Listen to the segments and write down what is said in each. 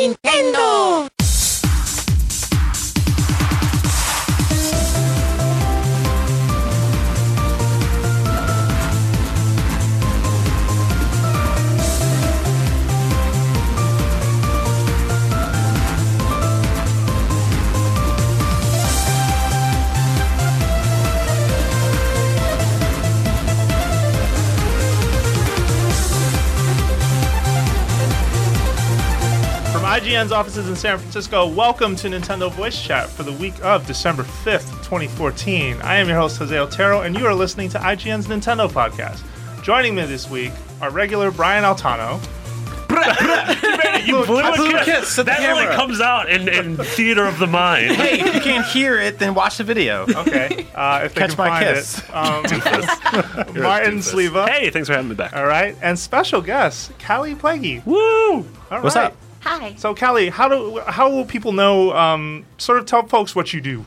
Nintendo. IGN's offices in San Francisco, welcome to Nintendo Voice Chat for the week of December 5th, 2014. I am your host, Jose Otero, and you are listening to IGN's Nintendo podcast. Joining me this week, our regular Brian Altano. You blew I a blew a kiss. kiss at the that really camera. comes out in, in theater of the mind. Hey, if you can't hear it, then watch the video. Okay, uh, if they Catch can my find kiss. it. Um, Martin Sliva. Hey, thanks for having me back. All right, and special guest, Kallie Plagge. Woo! All What's right. up? Hi. So, Kallie, how do how will people know? Um, sort of tell folks what you do.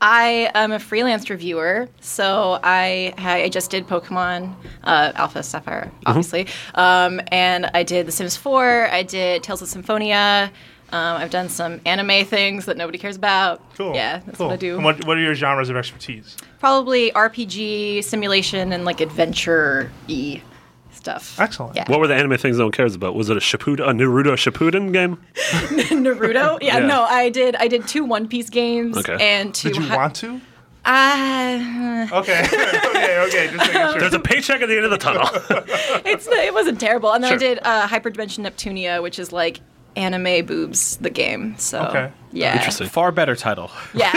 I am a freelance reviewer, so I I just did Pokemon uh, Alpha Sapphire, obviously, um, and I did The Sims 4. I did Tales of Symphonia. Um, I've done some anime things that nobody cares about. Cool. Yeah, that's cool. what I do. And what, what are your genres of expertise? Probably RPG, simulation, and like adventure y stuff. Excellent. Yeah. What were the anime things no one cares about? Was it a Shippuden, a Naruto Shippuden game? Naruto? Yeah, Yeah. no, I did. I did two One Piece games Okay. and two. Did you hi- want to? Uh, Okay. okay. Okay. Just sure. There's a paycheck at the end of the tunnel. it's it wasn't terrible. And then Sure. I did uh, Hyperdimension Neptunia, which is like anime boobs, the game. So Okay. yeah, Interesting. Far better title. yeah,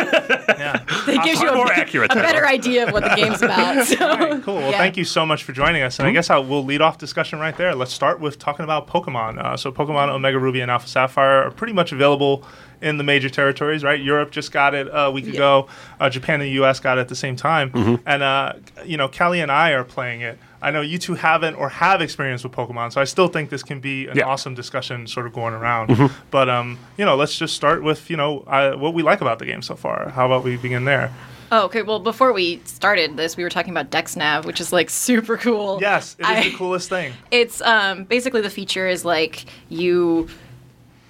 yeah. it gives you a, more be- accurate a title. better idea of what the game's about. So All right, cool. Well, yeah. thank you so much for joining us. And I guess I will lead off discussion right there. Let's start with talking about Pokemon. Uh, so, Pokemon Omega Ruby and Alpha Sapphire are pretty much available in the major territories, right? Europe just got it a week ago. Uh, Japan and the U.S. got it at the same time. And uh, you know, Kelly and I are playing it. I know you two haven't or have experience with Pokemon, so I still think this can be an Yeah. awesome discussion, sort of going around. But um, you know, let's just start with you know uh, what we like about the game so far. How about we begin there? Oh, okay. Well, before we started this, we were talking about DexNav, which is like super cool. Yes, it is I- the coolest thing. It's um basically the feature is like you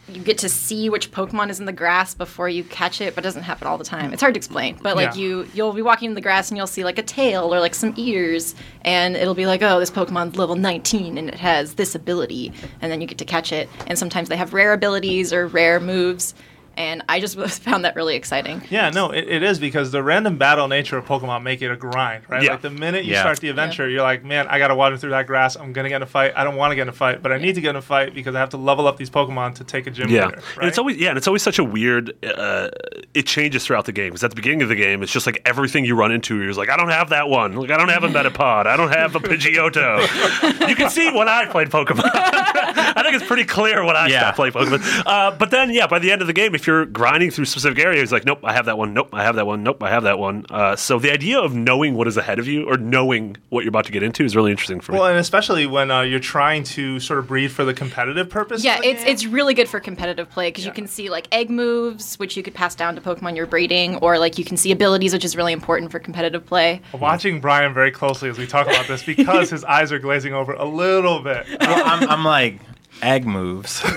you get to see which Pokemon is in the grass before you catch it, but it doesn't happen all the time. It's hard to explain, but like Yeah. you you'll be walking in the grass and you'll see like a tail or like some ears, and it'll be like, oh, this Pokemon's level 19 and it has this ability, and then you get to catch it. And sometimes they have rare abilities or rare moves, and I just found that really exciting. Yeah, no, it, it is because the random battle nature of Pokemon make it a grind, right? Yeah. Like the minute you Yeah. start the adventure, you're like, man, I got to water through that grass. I'm gonna get in a fight. I don't want to get in a fight, but I need to get in a fight because I have to level up these Pokemon to take a gym Yeah, leader. and it's always yeah, and it's always such a weird. Uh, it changes throughout the game because at the beginning of the game, it's just like everything you run into, you're like, I don't have that one. Like I don't have a Metapod. I don't have a Pidgeotto. you can see when I played Pokemon. I think it's pretty clear when I Yeah. stopped playing Pokemon. Uh, but then yeah, by the end of the game, if you're grinding through specific areas, like, nope, I have that one. Nope, I have that one. Nope, I have that one. Uh, so the idea of knowing what is ahead of you or knowing what you're about to get into is really interesting for me. well, and especially when uh, you're trying to sort of breed for the competitive purpose. Yeah, it's game. it's really good for competitive play because you can see like egg moves, which you could pass down to Pokemon you're breeding, or like you can see abilities, which is really important for competitive play. watching Brian very closely as we talk about this because his eyes are glazing over a little bit. Well, I'm, I'm like, egg moves.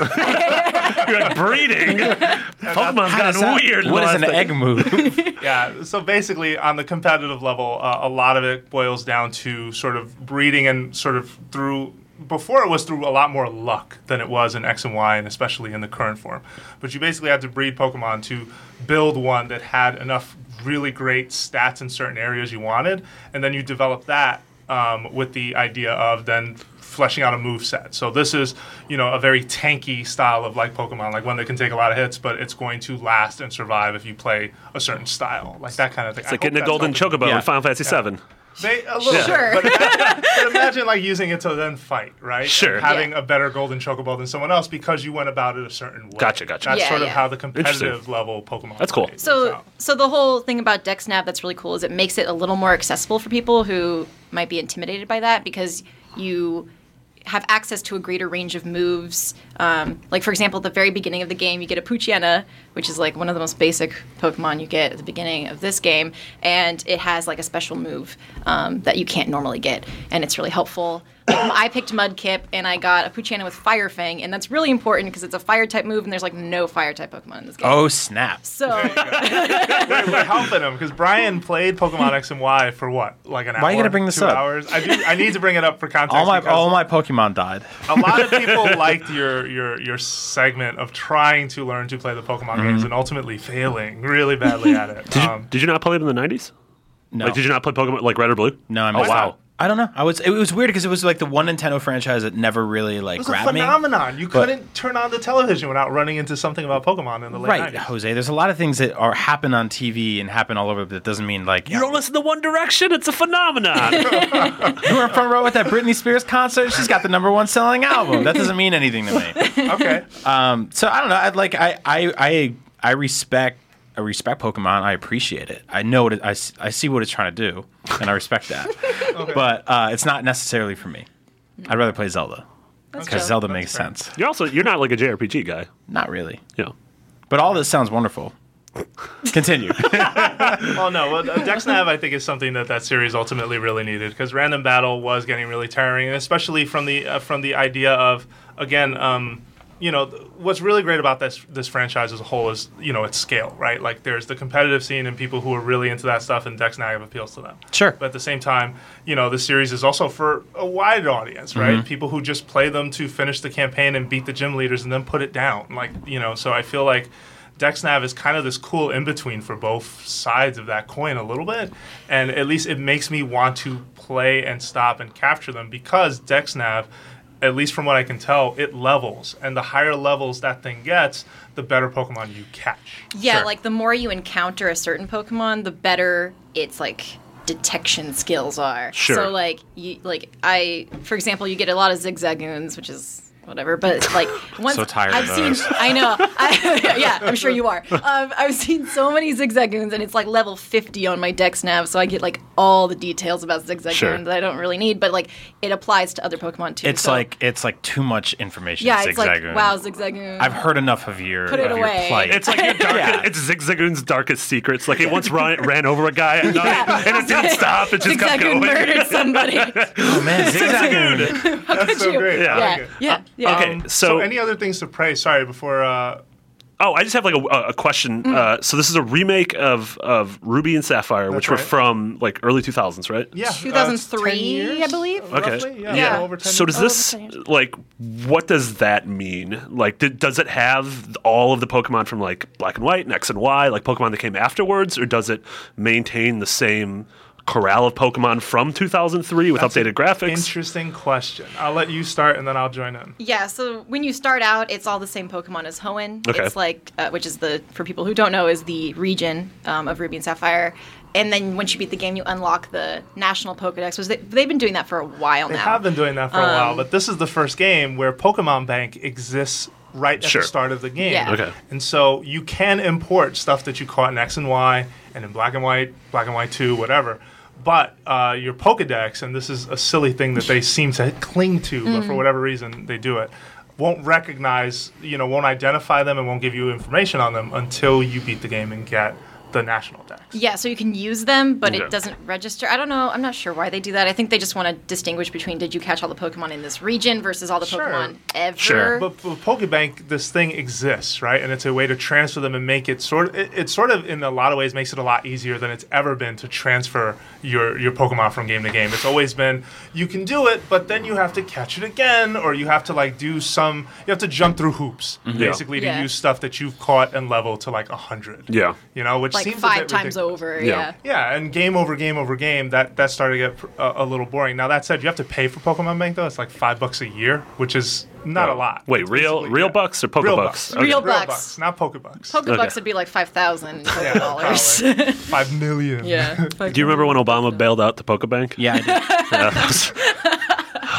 you're like breeding. Pokemon's How does gotten that- weird. in the What is an decade. egg move? Yeah, so basically, on the competitive level, uh, a lot of it boils down to sort of breeding and sort of through. Before it was through a lot more luck than it was in X and Y, and especially in the current form. But you basically had to breed Pokemon to build one that had enough really great stats in certain areas you wanted, and then you develop that um, with the idea of then fleshing out a move set. So this is, you know, a very tanky style of like Pokemon, like one that can take a lot of hits, but it's going to last and survive if you play a certain style, like that kind of thing. It's like getting a golden chocobo Yeah. in Final Fantasy VII. They, a little Sure. bit, but, but imagine like using it to then fight, right? And Sure. having Yeah. a better golden chocobo than someone else because you went about it a certain way. Gotcha, gotcha. That's Yeah, sort of how the competitive level Pokemon. That's cool. So so the whole thing about DexNav that's really cool is it makes it a little more accessible for people who might be intimidated by that because you have access to a greater range of moves. Um, like for example, at the very beginning of the game, you get a Poochyena, which is like one of the most basic Pokemon you get at the beginning of this game, and it has like a special move um, that you can't normally get, and it's really helpful. I picked Mudkip and I got a Poochyena with Fire Fang, and that's really important because it's a fire type move, and there's like no fire type Pokemon in this game. Oh snap! So we're, we're helping him because Brian played Pokemon X and Y for what, like an hour? Why are you gonna bring this two up? Hours. I do. I need to bring it up for context. All my all my Pokemon died. a lot of people liked your your your segment of trying to learn to play the Pokemon Mm-hmm. games and ultimately failing really badly at it. Did you, Um, did you not play it in the nineties? No, Like, did you not play Pokemon like Red or Blue? no, I Oh missed wow. Out. I don't know. I was. It was weird because it was like the one Nintendo franchise that never really like it was a grabbed me. phenomenon. You But- couldn't turn on the television without running into something about Pokemon in the late Right, 90s. Jose. There's a lot of things that are happen on TV and happen all over, but it doesn't mean like You don't listen to One Direction. It's a phenomenon. you were in front row at that Britney Spears concert. She's got the number one selling album. That doesn't mean anything to me. Okay. Um, so I don't know. I'd like I I I I respect I respect Pokemon. I appreciate it. I know what it, I s- I see what it's trying to do, and I respect that. But uh, it's not necessarily for me. I'd rather play Zelda because chill. Zelda That's makes fair. sense. you're also you're not like a JRPG guy. Not really. You know. But all this sounds wonderful. Continue. Well, no. Well, uh, DexNav, I think, is something that that series ultimately really needed because random battle was getting really tiring, and especially from the uh, from the idea of again, um, you know, th- what's really great about this this franchise as a whole is you know its scale, right? Like there's the competitive scene and people who are really into that stuff, and Dex DexNav appeals to them. Sure. But at the same time, you know, the series is also for a wide audience, right? Mm-hmm. People who just play them to finish the campaign and beat the gym leaders and then put it down. Like, you know, so I feel like DexNav is kind of this cool in between for both sides of that coin a little bit. And at least it makes me want to play and stop and capture them because DexNav, at least from what I can tell, it levels. And the higher levels that thing gets, the better Pokemon you catch. yeah, Sure. like the more you encounter a certain Pokemon, the better its like detection skills are. Sure. So like you like I for example, you get a lot of zigzagoons, which is whatever, but like once So tired I've of seen those. I know. I, yeah, I'm sure you are. Um, I've seen so many zigzagoons and it's like level 50 on my dex nav, so I get like all the details about zigzagoons Sure. that I don't really need, but like it applies to other Pokemon too. It's so- like it's like too much information. yeah, it's like wow, zigzagoon. I've heard enough of your, Put it away. plight. It's like your dark, Yeah. it's Zigzagoon's darkest secrets. Like it once ran, ran over a guy at night, and it didn't stop. It just kept Zigzagoon going. murdered somebody. oh man, Zigzagoon. That's so you? great. Yeah. I like yeah, it. yeah, yeah. okay. Um, so- any other things to pray? Sorry, before uh, Oh, I just have like a, a question. Mm. Uh, so this is a remake of of Ruby and Sapphire, which were from like early 2000s, right? yeah, uh, 2003, 10 I believe. Okay. Roughly? Yeah, Yeah. a over 10 So does this Oh, okay. like what does that mean? Like, did, does it have all of the Pokemon from like Black and White and X and Y, like Pokemon that came afterwards, or does it maintain the same corral of Pokemon from 2003 with That's updated graphics? Interesting question. I'll let you start and then I'll join in. Yeah, so when you start out, it's all the same Pokemon as Hoenn. Okay. It's like, uh, which is the, for people who don't know, is the region um, of Ruby and Sapphire. And then once you beat the game, you unlock the national Pokedex. Which they, they've been doing that for a while They now. have been doing that for a while, Um, but this is the first game where Pokemon Bank exists right at Sure. the start of the game. Yeah. Okay. And so you can import stuff that you caught in X and Y and in Black and White, Black and White 2, whatever. But uh, your Pokedex, and this is a silly thing that they seem to cling to, but for whatever reason they do it, won't recognize, you know, won't identify them and won't give you information on them until you beat the game and get the national dex. Yeah, so you can use them, but Okay. it doesn't register. I don't know. I'm not sure why they do that. I think they just want to distinguish between did you catch all the Pokemon in this region versus all the Sure. Pokemon ever. Sure. But for Pokebank, this thing exists, right? And it's a way to transfer them and make it sort of. It, it sort of, in a lot of ways, makes it a lot easier than it's ever been to transfer your your Pokemon from game to game. It's always been you can do it, but then you have to catch it again, or you have to like do some. You have to jump through hoops, mm-hmm. basically, to Yeah. use stuff that you've caught and level to like a hundred. Yeah. You know, which like seems five times ridiculous. over. Yeah. Yeah. Yeah, and game over game over game, that that started to get pr- a, a little boring. Now that said, you have to pay for Pokemon Bank though. It's like five bucks a year, which is not oh. a lot. Wait, It's real real yeah. bucks or Pokebucks? Real bucks. Okay. Real Real bucks. bucks, not Pokebucks. Pokebucks Okay. would be like 5,000 dollars. probably. Five million. yeah. Do you remember when Obama bailed out the Pokebank? Yeah, I did. Yeah, that, was,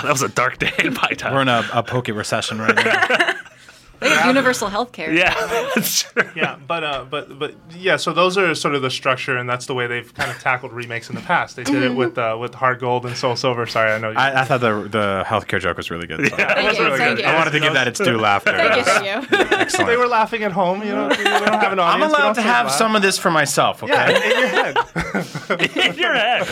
that was a dark day in my time. we're in a, a poke recession right now. They have universal health care. Yeah, that's true. Yeah, but uh, but but yeah. So those are sort of the structure, and that's the way they've kind of tackled remakes in the past. They did it with uh, with Heart Gold and Soul Silver. Sorry, I know. You, I, I thought the the healthcare joke was really good. so Thank That's you. really thank good. you. I wanted to give that its due laughter. Thank you. Thank you. Excellent. they were laughing at home. You know, we don't have an I'm audience. we allowed don't to say have loud. some of this for myself. Okay. Yeah, in your head. in your head.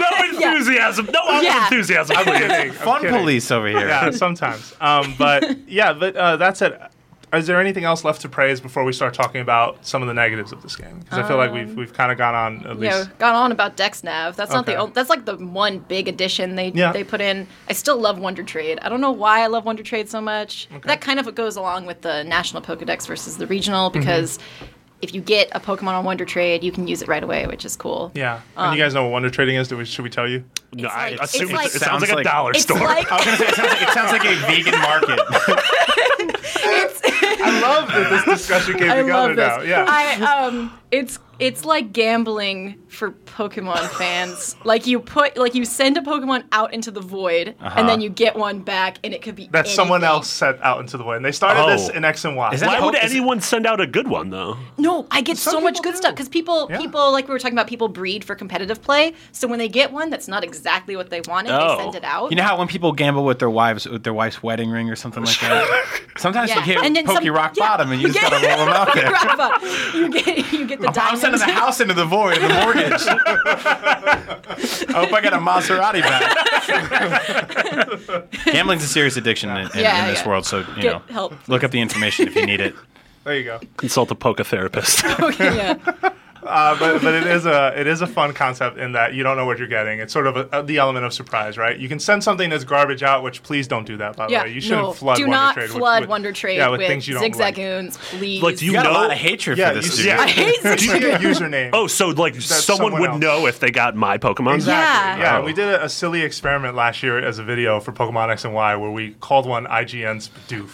No enthusiasm. No other Yeah. enthusiasm. I'm kidding. I'm Fun kidding. police over here. Yeah, sometimes. Um, but yeah, but uh, that's it. Is there anything else left to praise before we start talking about some of the negatives of this game? Because I feel like we've we've kind of gone on at you know, least. gone on about DexNav. That's not the Okay. only, that's like the one big addition they Yeah. they put in. I still love Wonder Trade. I don't know why I love Wonder Trade so much. That kind of goes along with the national Pokedex versus the regional Mm-hmm. because if you get a Pokemon on Wonder Trade, you can use it right away, which is cool. Yeah, and you guys know what Wonder Trading is? Do we, should we tell you? No, It's I like- assume it's it, like- it sounds Sounds like a dollar store. like I was gonna say it sounds like, it sounds like a vegan market. I love that this discussion came I together love this. now. Yeah. I um it's it's like gambling for Pokemon fans. Like you put like you send a Pokemon out into the void and then you get one back and it could be that someone else sent out into the void. And they started Oh. this in X and Y. Why Poke- would is it- anyone send out a good one though? No, I get Some so much good do. stuff because people, Yeah. people like we were talking about, people breed for competitive play. So when they get one that's not exactly what they wanted, Oh. they send it out. You know how when people gamble with their wives with their wife's wedding ring or something like that? Sometimes Yeah. you get And then pokey some- rock yeah. bottom and you just gotta roll them out there. You get you get the I'm diamond. sending the house into the void and the mortgage. I hope I get a Maserati back. Gambling's a serious addiction in, in, Yeah, in this world, so you Get know, help, look up the information if you need it. there you go. Consult a poker therapist. okay, yeah. Uh, but but it is a it is a fun concept in that you don't know what you're getting. It's sort of a, a- the element of surprise, right? You can send something that's garbage out, which please don't do that. By the Yeah, way, you shouldn't no, flood do Wonder not Trade flood with, Wonder Trade yeah, with, with, things you don't like. zigzagoons, please. Like, do You You got a know- lot of hatred Yeah, for this, you dude. I hate You zigzagoons. username. oh, so like someone, someone would else. know if they got my Pokemon? Exactly. Yeah. Yeah, Oh. we did a, a silly experiment last year as a video for Pokemon X and Y where we called one IGN's Bidoof.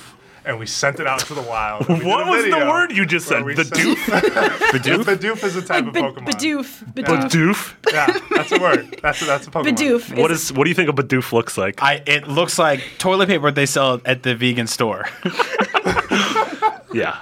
And we sent it out to the wild. And we did What was the word you just where said? we The sent- doof? Bidoof? Bidoof is a type Like of Pokemon. Bidoof, Bidoof, Badoof? Yeah, that's a word. That's a, that's a Pokemon. Bidoof. What is? What do you think a Badoof looks like? I, it looks like toilet paper they sell at the vegan store. yeah.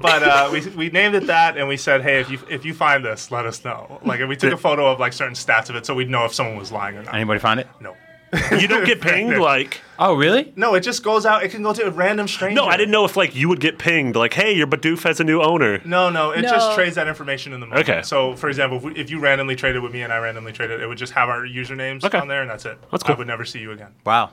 But uh, we, we named it that, and we said, hey, if you if you find this, let us know. Like, and we took a photo of like certain stats of it, so we'd know if someone was lying or not. Anybody find it? No, You don't get pinged like. Oh, really? no, it just goes out. It can go to a random stranger. No, I didn't know if like you would get pinged like, hey, your Badoof has a new owner. No, no, it just trades that information in the moment. Okay. So, for example, if, we, if you randomly traded with me and I randomly traded, it would just have our usernames Okay. on there, and that's it. That's cool. I would never see you again. Wow.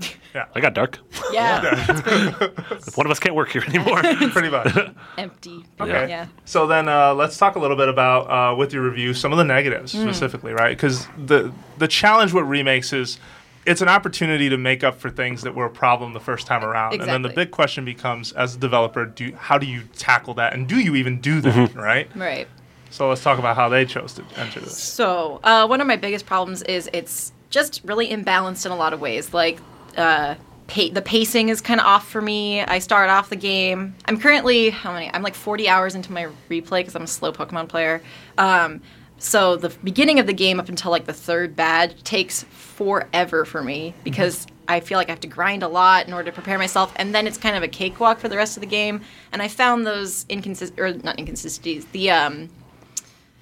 I got dark. Yeah, One of us can't work here anymore. Pretty much. empty. Okay. Yeah. So then uh, let's talk a little bit about uh, with your review some of the negatives Hmm. specifically, right? Because the the challenge with remakes is it's an opportunity to make up for things that were a problem the first time around, and then the big question becomes, as a developer, do how do you tackle that, and do you even do that, right? Right. So let's talk about how they chose to enter this. So, uh, one of my biggest problems is it's just really imbalanced in a lot of ways. Like, uh, pa- the pacing is kind of off for me. I start off the game. I'm currently how many? I'm like 40 hours into my replay because I'm a slow Pokemon player. Um, so the beginning of the game up until like the third badge takes forever for me because I feel like I have to grind a lot in order to prepare myself, and then it's kind of a cakewalk for the rest of the game. And I found those inconsist or not inconsistencies, the um,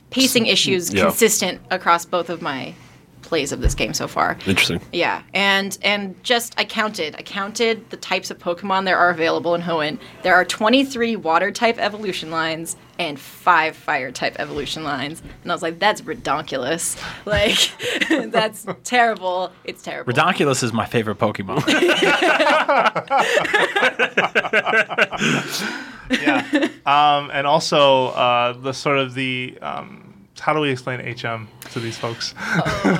pacing issues Yeah. consistent across both of my plays of this game so far. Interesting. Yeah, and and just I counted. I counted the types of Pokemon there are available in Hoenn. There are 23 water type evolution lines and five fire type evolution lines, and I was like, that's redonkulous. Like, that's terrible. It's terrible. Redonkulous is my favorite Pokemon. yeah. Um, and also uh, the sort of the um, how do we explain HM to these folks?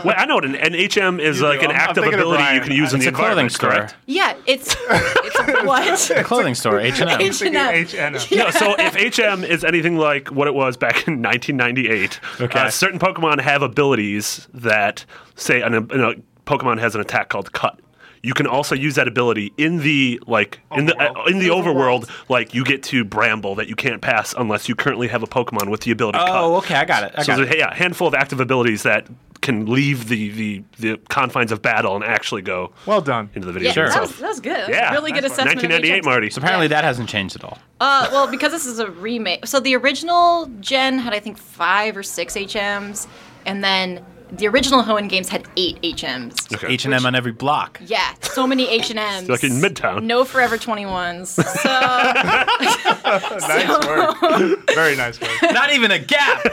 Wait, I know what an, an HM is You like do. an I'm- I'm active ability you can use in the a clothing environment, store. correct? yeah, it's it's a what? Clothing store, H&M. H- Thinking H&M. HN. No, so if HM is anything like what it was back in 1998, Okay. uh, certain Pokemon have abilities that say an, an, a Pokemon has an attack called Cut. You can also use that ability in the like in the uh, Overworld. in the overworld. Overworld. Like you get to Bramble that you can't pass unless you currently have a Pokemon with the ability Cut. Oh, okay, I got it. I So got there's it. a yeah, handful of active abilities that can leave the, the, the confines of battle and actually go Well done. into the video Yeah, game that, was, itself. that was good. That was Yeah, a really good nice assessment. 1998, HMs. Marty. So apparently Yeah. that hasn't changed at all. Uh, well, because this is a remake. So the original gen had, I think, five or six HMs, and then the original Hoenn games had eight HMs. Okay. H and M on every block. Yeah, so many H and M's. Like in Midtown. No Forever 21s. So nice work. Very nice work. Not even a gap.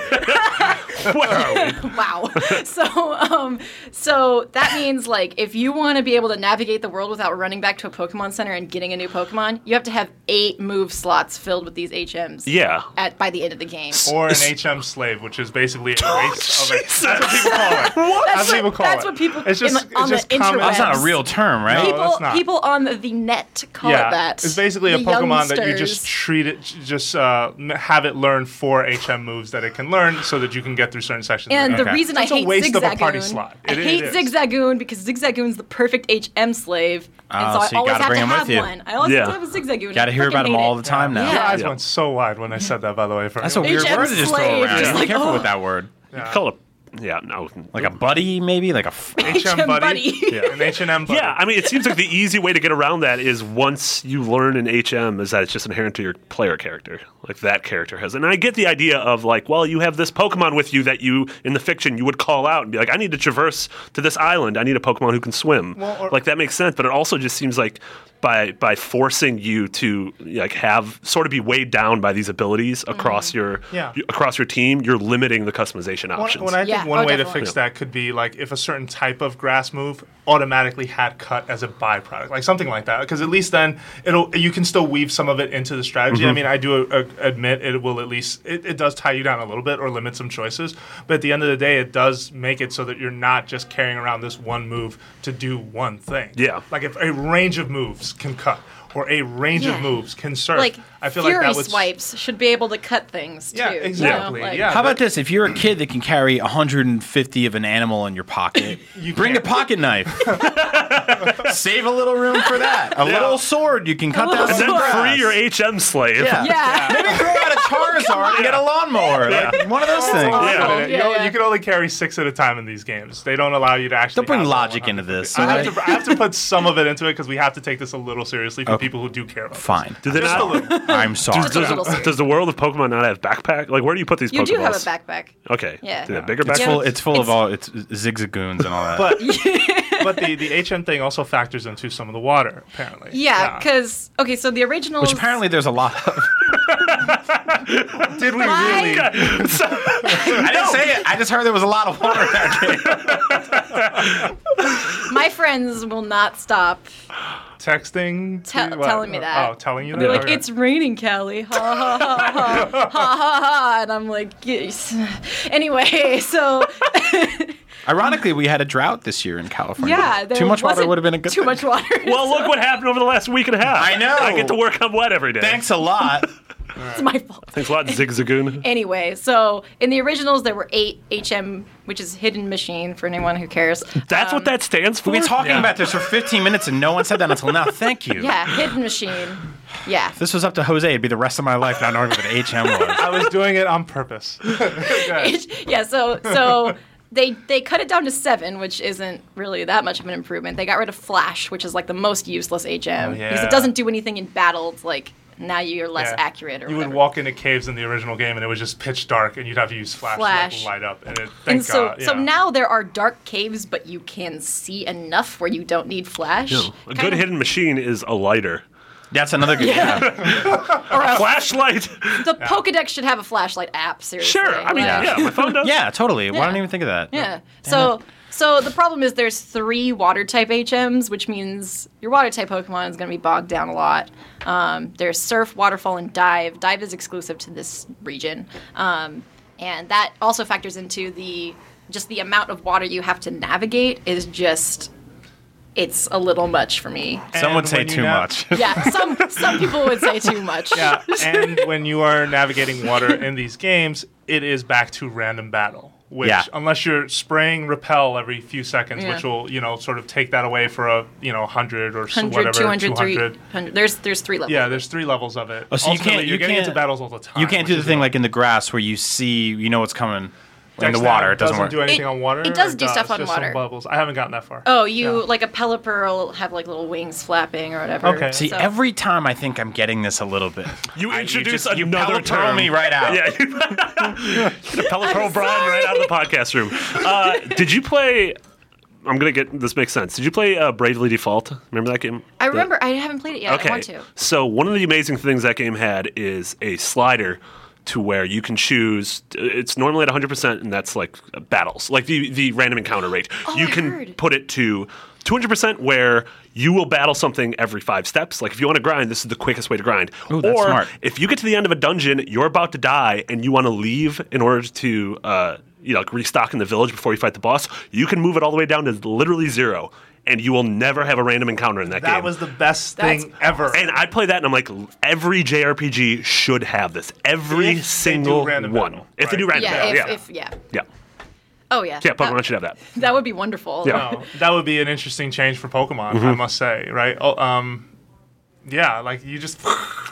Where are we? wow. So um, so that means like if you want to be able to navigate the world without running back to a Pokemon Center and getting a new Pokemon, you have to have eight move slots filled with these HMs. Yeah. At by the end of the game. Or an HM slave, which is basically a race of a. That's what people call it. That's That's what people what, call that's it. what people It's just, in the, on it's just the common. interwebs. That's not a real term, right? No, people not. people on the, the net call yeah, it that. it's basically a The Pokemon that you just treat it, just uh, have it learn four HM moves that it can learn, so that you can get through certain sections. And the the game. reason So I it's a hate waste of a party slot. I It- it hate is. Zigzagoon because Zigzagoon's the perfect HM slave, and Oh, so, so you I always gotta have bring to 'em have with you. one. I always Yeah. have to have a Zigzagoon. Got to I hear about freaking them all the time now. Your Yeah. eyes went so wide when I said that. By the way, That's a weird word to just throw slave, around. just Be careful oh. with that word. You Call it. Yeah, no. Like a buddy, maybe like a. F- HM HM buddy, buddy. Yeah. an H&M buddy. Yeah, I mean, it seems like the easy way to get around that is once you learn an HM, is that it's just inherent to your player character. Like that character has. And I get the idea of like, well, you have this Pokemon with you that you, in the fiction, you would call out and be like, I need to traverse to this island. I need a Pokemon who can swim. Well, or- like that makes sense, but it also just seems like by by forcing you to like have sort of be weighed down by these abilities Mm-hmm. across your Yeah. across your team, you're limiting the customization options. when I Yeah, think one oh, way definitely. to fix that could be like if a certain type of grass move automatically had cut as a byproduct, like something like that. Because at least then it'll you can still weave some of it into the strategy. Mm-hmm. I mean, I do uh, admit it will at least it, it does tie you down a little bit or limit some choices. But at the end of the day, it does make it so that you're not just carrying around this one move to do one thing. Yeah. like if a range of moves can cut or a range Yeah. of moves can serve. Like I feel Fury like that would swipes should be able to cut things too. Yeah, you know, exactly, like- yeah. How about this? If you're a kid that can carry 150 of an animal in your pocket, You bring a can't. pocket knife. Save a little room for that. A little sword you can cut down and some then grass. free your HM slave. Yeah. Yeah. Maybe throw out a Charizard and get a lawnmower. Like one of those things. Yeah. wait a minute. Yeah, you, yeah. you can only carry six at a time in these games. They don't allow you to actually. Don't bring have logic into this, I, alright? have to, I have to put some of it into it because we have to take this a little seriously for Okay. people who do care about. this. Fine. Do they Just not? Little. I'm sorry. Just a little Does, serious. does the world of Pokemon not have backpack? Like, where do you put these You Pokeballs? do have a backpack. Okay. Yeah. Do they have bigger It's full. It's full of all. It's zigzagoons and all that. But but the the HM thing also factors into some of the water apparently. Yeah, because okay, so the original. which apparently there's a lot of. did we Why? really? I didn't say it. I just heard there was a lot of water in that game. my friends will not stop Texting, Te- what? telling me that. Oh, telling you They're that. like, Okay. it's raining, Kallie. Ha ha ha ha ha ha ha. And I'm like, yes. Anyway, so Ironically, we had a drought this year in California. yeah, there too much water wasn't would have been a good too thing. much water. well, look what happened over the last week and a half. I know. I get to work on wet every day. Thanks a lot. It's my fault. Thanks a lot, Zigzagoon. Anyway, so in the originals there were eight HM, which is hidden machine for anyone who cares. That's what um, that stands for. We've been talking Yeah. about this for 15 minutes and no one said that until now. Thank you. Yeah, hidden machine. Yeah. If this was up to Jose, it'd be the rest of my life not knowing what an HM was. I was doing it on purpose. Okay. yeah, so so they they cut it down to seven, which isn't really that much of an improvement. They got rid of Flash, which is like the most useless HM because yeah. it doesn't do anything in battle. It's like now you're less Yeah. accurate or You whatever. would walk into caves in the original game and it was just pitch dark and you'd have to use flash, Flash. to like, light up. And it, thank and so God. so yeah. now there are dark caves, but you can see enough where you don't need Flash. No, a Kind good of- hidden machine is a lighter. That's another good yeah. or a- Flashlight. the Pokedex should have a flashlight app. Seriously, sure. I mean, Like- yeah, my phone does. Yeah, totally. Why Yeah. didn't I even think of that? Yeah. So so the problem is there's three water type HMs, which means your water type Pokemon is going to be bogged down a lot. Um, there's Surf, Waterfall, and Dive. Dive is exclusive to this region, um, and that also factors into the just the amount of water you have to navigate is just it's a little much for me. Some would say too nav- much. Yeah, some some people would say too much. Yeah, and when you are navigating water in these games, it is back to random battle. Which, Yeah. unless you're spraying repel every few seconds, Yeah. which will, you know, sort of take that away for a, you know, 100 or s- 100, whatever, 200, 200. 300. There's there's three levels. Yeah, there's three levels of it. Oh, so you can't- you're you getting into can't- battles all the time. You can't do the thing like in the grass where you see, you know what's coming. In the water. It doesn't, work. do anything It- on water. it does or do stuff on just water. bubbles. I haven't gotten that far. Oh, you Yeah. like a Pelipper will have like little wings flapping or whatever. Okay. See, so- every time I think I'm getting this a little bit. You I- introduce just- you another Pelipper term. me right out. Yeah, you Pella Pearl Brian right out of the podcast room. Uh, did you play? I'm gonna get this makes sense. Did you play uh, Bravely Default? Remember that game? I remember I haven't played it yet. Okay. I want to. So one of the amazing things that game had is a slider to where you can choose. It's normally at 100%, and that's like uh, battles, like the the random encounter rate. you I can heard. put it to 200%, where you will battle something every five steps. Like if you want to grind, this is the quickest way to grind. Ooh, that's or smart. if you get to the end of a dungeon, you're about to die, and you want to leave in order to. Uh, you know, like restock in the village before you fight the boss. You can move it all the way down to literally zero, and you will never have a random encounter in that, game. that was the best That's thing ever. And I play that, and I'm like, every JRPG should have this. Every If single one. battle, If they do random Yeah, battle, if, yeah. if yeah. yeah. Oh yeah. Yeah, Pokemon that, should have that. that would be wonderful. Yeah. No, that would be an interesting change for Pokemon, Mm-hmm. I must say, right? Oh, um, yeah, like you just.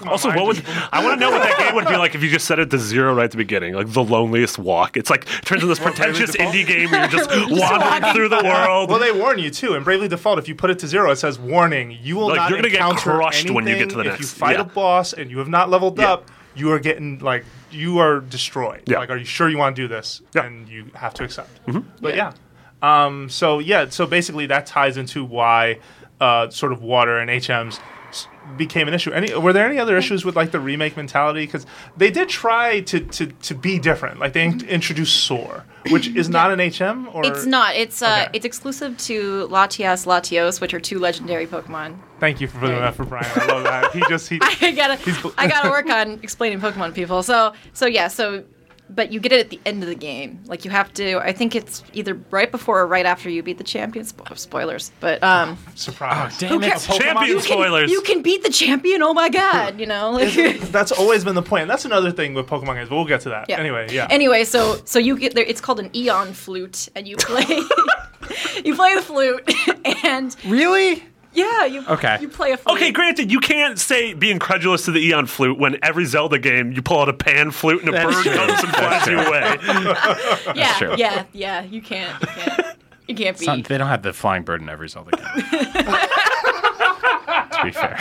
Also, what would I want to know what that game would be like if you just set it to zero right at the beginning, like the loneliest walk. It's like it turns into this pretentious Default? indie game where you're just Just wandering walking. through the world. Well, they warn you too. In Bravely Default, if you put it to zero, it says warning: you will Like, not you're gonna get encounter crushed when you get anything to the if next- you fight yeah. a boss and you have not leveled Yeah. up. You are getting like you are destroyed. Yeah. Like, are you sure you want to do this? Yeah. Mm-hmm. And you have to accept. But yeah. Um, so yeah. So basically, that ties into why uh, sort of water and HMs s- became an issue. Any were there any other issues with like the remake mentality? Because they did try to, to to be different. Like they in- introduced Soar, which is not an HM. Or It's not. It's uh, Okay. it's exclusive to Latias, Latios, which are two legendary Pokemon. Thank you for putting that for Brian. I love that. He just he. I gotta, I gotta work on explaining Pokemon people. So, so yeah, so, but you get it at the end of the game. Like you have to. I think it's either right before or right after you beat the champion. Spo- spoilers, but um, Surprise. Damn it. cares? Champion you can, spoilers. you can beat the champion. Oh my god, you know. Like, That's always been the point. That's another thing with Pokemon games, but we'll get to that. Yeah. Anyway, yeah. Anyway, so so you get there. It's called an Eon flute, and you play. you play the flute, and Really? Yeah, you Okay. You play a flute. Okay, granted, you can't say be incredulous to the Eon flute when every Zelda game you pull out a pan flute and a That's bird true. comes and flies you away. Yeah, true. yeah, yeah. You can't. You can't. You can't It's not- they don't have the flying bird in every Zelda game. to be fair.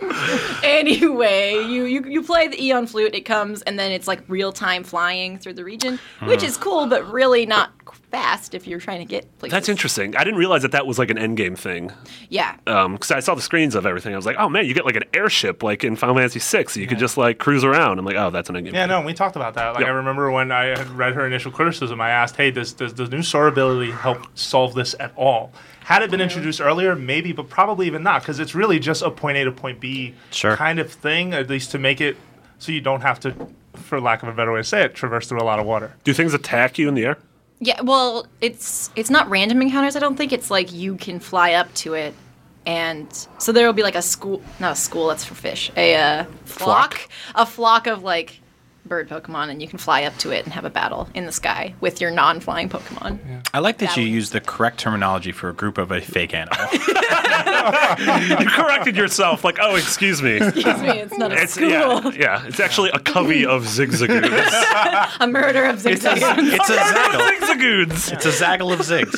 Anyway, you, you you play the Eon flute. It comes and then it's like real time flying through the region, which hmm. is cool, but really not fast if you're trying to get places. That's interesting. I didn't realize that that was like an endgame thing. Yeah. Um, because I saw the screens of everything. I was like, oh man, you get like an airship like in Final Fantasy VI. You could just like cruise around. I'm like, oh, that's an endgame. Yeah, no, we talked about that. Like, Yeah. I remember when I had read her initial criticism, I asked, "Hey, does does the new Soar ability help solve this at all?" Had it been introduced earlier, maybe, but probably even not, because it's really just a point A to point B Sure. kind of thing, at least to make it so you don't have to, for lack of a better way to say it, traverse through a lot of water. Do things attack you in the air? Yeah, well, it's it's not random encounters. I don't think it's like you can fly up to it, and so there will be like a school, not a school. That's for fish. A uh, flock, Flock? a flock of like bird Pokemon, and you can fly up to it and have a battle in the sky with your non-flying Pokemon. I like that you Battling. use the correct terminology for a group of a fake animal. You corrected yourself. Like, oh, excuse me. Excuse me, it's not a It's school. yeah, yeah. It's actually a covey of zigzagoons. A murder of it's a, zigzagoons. it's a zaggle. zigzagoons. It's a zaggle of zigs.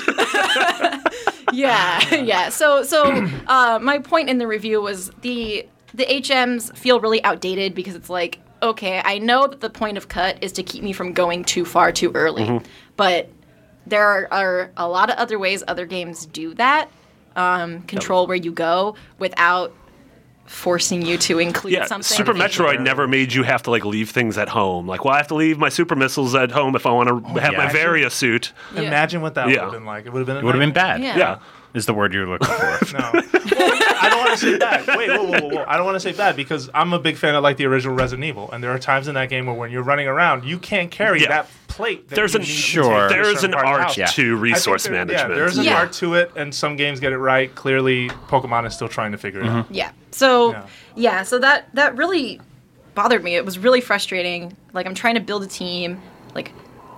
yeah, yeah. So, so uh, my point in the review was the the HMs feel really outdated because it's like, okay, I know that the point of cut is to keep me from going too far too early, but there are, are a lot of other ways other games do that. Um, control where you go without forcing you to include Yeah, something. Super Metroid never made you have to like leave things at home. Like, well, I have to leave my super missiles at home if I want to have yeah. my Varia suit. Yeah. Imagine what that Yeah. would have been like. It would have been. It would have been bad. Yeah. Yeah. Is the word you're looking for. No. I don't want to say bad. Wait, whoa, whoa, whoa, whoa. I don't want to say bad because I'm a big fan of like the original Resident Evil, and there are times in that game where when you're running around, you can't carry Yeah. that plate. That There's an Sure. take to a There's an part of the art house. Yeah. to resource there- management. Yeah, there's an Yeah. art to it, and some games get it right. Clearly, Pokemon is still trying to figure it mm-hmm. out. Yeah. So Yeah. yeah. so that that really bothered me. It was really frustrating. Like I'm trying to build a team, like,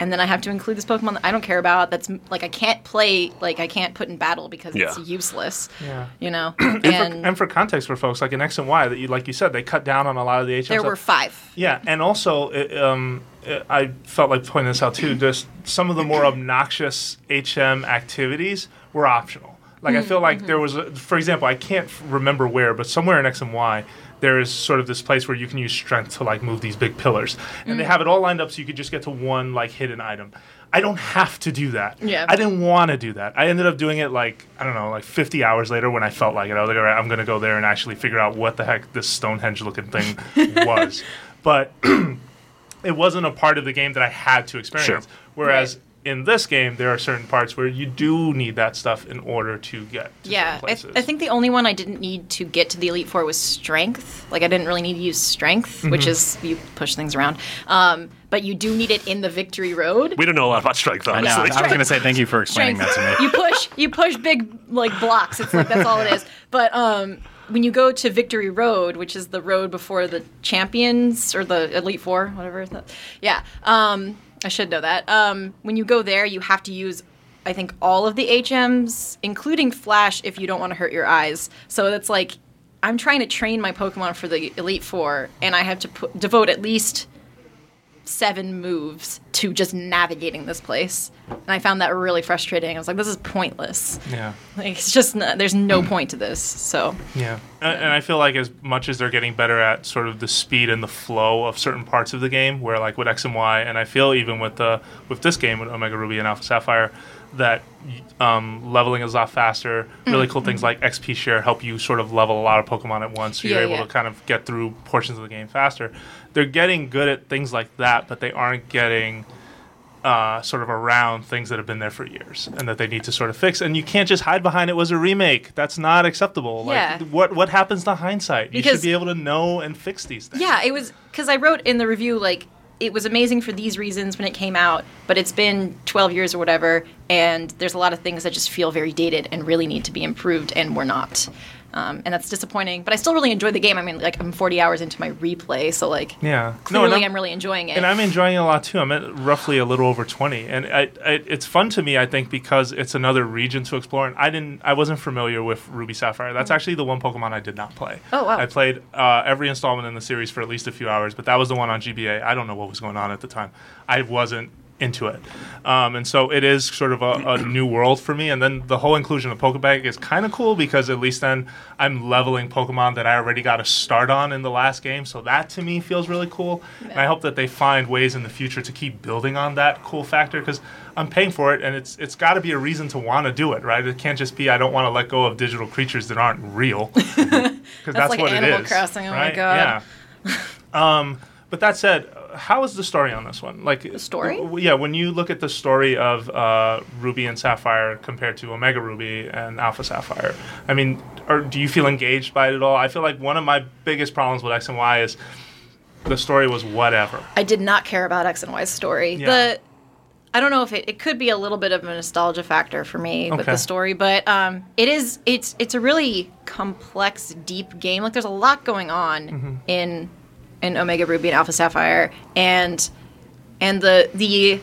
and then I have to include this Pokemon that I don't care about. That's like I can't play, like I can't put in battle because it's Yeah. useless. Yeah. You know. And, and for, and for context for folks, like in X and Y, that you like you said, they cut down on a lot of the HMs. there were five. Yeah, and also it, um, uh, I felt like pointing this out too. Just some of the more obnoxious HM activities were optional. Like I feel like there was, a, for example, I can't f- remember where, but somewhere in X and Y, there is sort of this place where you can use strength to like move these big pillars, and they mm. have it all lined up so you could just get to one like hidden item. I don't have to do that. Yeah. I didn't want to do that. I ended up doing it like I don't know, like 50 hours later when I felt like it. I was like, all right, I'm gonna go there and actually figure out what the heck this Stonehenge looking thing was. But it wasn't a part of the game that I had to experience. Whereas in this game, there are certain parts where you do need that stuff in order to get to Yeah, certain I, places. I think the only one I didn't need to get to the Elite Four was strength. Like, I didn't really need to use strength, Mm-hmm. which is you push things around. Um, but you do need it in the victory road. We don't know a lot about strength, I know. honestly. I was going to say thank you for explaining strength. that to me. you push you push big like blocks. It's like that's all it is. But um, when you go to Victory Road, which is the road before the champions or the Elite Four, whatever. Yeah, um, I should know that. Um, when you go there, you have to use. I think all of the HMs, including Flash, if you don't want to hurt your eyes. So it's like I'm trying to train my Pokemon for the Elite Four, and I have to devote at least seven moves to just navigating this place. And I found that really frustrating. I was like, this is pointless. yeah. Like, it's just, no, there's no mm. point to this. So, Yeah, and, and I feel like as much as they're getting better at sort of the speed and the flow of certain parts of the game, where like with X and Y, and I feel even with the with this game with Omega Ruby and Alpha Sapphire, that um, leveling is a lot faster. Really cool things like XP share help you sort of level a lot of Pokemon at once, so you're able yeah. to kind of get through portions of the game faster. They're getting good at things like that, but they aren't getting uh, sort of around things that have been there for years and that they need to sort of fix. And you can't just hide behind it was a remake. That's not acceptable. Yeah. Like what what happens to hindsight? you should be able to know and fix these things. yeah, it was, because I wrote in the review, like, it was amazing for these reasons when it came out, but it's been 12 years or whatever, and there's a lot of things that just feel very dated and really need to be improved, and we're not. Um, and that's disappointing, but I still really enjoy the game. I mean, like, I'm 40 hours into my replay, so, like, Yeah. No, clearly and I'm- I'm really enjoying it. And I'm enjoying it a lot too. I'm at roughly a little over 20, and I, I, it's fun to me. I think because it's another region to explore. And I didn't, I wasn't familiar with Ruby Sapphire. That's actually the one Pokemon I did not play. Oh, wow. I played uh, every installment in the series for at least a few hours, but that was the one on GBA. I don't know what was going on at the time. I wasn't into it, um, and so it is sort of a, a new world for me. And then the whole inclusion of Pokebank is kind of cool because at least then I'm leveling Pokemon that I already got a start on in the last game. So that to me feels really cool. And I hope that they find ways in the future to keep building on that cool factor because I'm paying for it, and it's it's got to be a reason to want to do it, right? It can't just be I don't want to let go of digital creatures that aren't real. Because that's, that's like what Animal it is. Crossing, oh my? God. Yeah. um, but that said, how is the story on this one? Like the story? yeah, when you look at the story of uh, Ruby and Sapphire compared to Omega Ruby and Alpha Sapphire, I mean, or do you feel engaged by it at all? I feel like one of my biggest problems with X and Y is the story was whatever. I did not care about X and Y's story. Yeah. The I don't know if it, it could be a little bit of a nostalgia factor for me with the story, but um, it is it's it's a really complex, deep game. Like there's a lot going on Mm-hmm. in in Omega Ruby and Alpha Sapphire, and and the the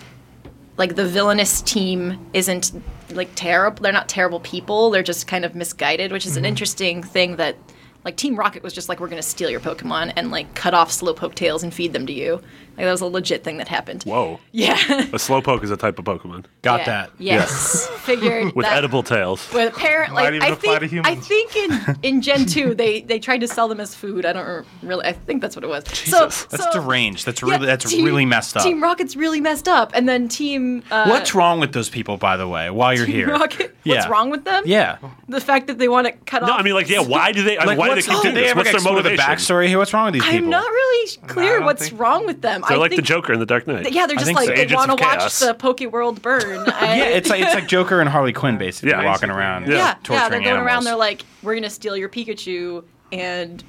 like the villainous team isn't like terrible. They're not terrible people. They're just kind of misguided, which is Mm-hmm. an interesting thing that. Like Team Rocket was just like we're gonna steal your Pokemon and like cut off Slowpoke tails and feed them to you. Like that was a legit thing that happened. Whoa. Yeah. A slowpoke is a type of Pokemon Got Yeah. that. Yes. Figured with that, edible tails. But apparently, Might even I apply think to humans. I think in in Gen two they they tried to sell them as food. I don't really. I think that's what it was. Jesus. That's so, deranged. That's yeah, really that's Team- really messed up. Team Rocket's really messed up, and then Team uh, What's wrong with those people, by the way? While you're Team here, Rocket. What's wrong with them? Yeah. The fact that they want to cut No, off. No, I mean, like, yeah. Why do they? Like, why do they what's- keep did doing they this? ever What's their explore the motivation? backstory here? What's wrong with these people? I'm not really clear don't what's think- wrong with them. They're I like the Joker in the Dark Knight. Yeah, they're just like so. they want to watch the Poke World burn. I- Yeah, it's like it's like Joker and Harley Quinn basically Yeah. walking around. yeah. yeah, yeah, they're going around. They're like, we're gonna steal your Pikachu and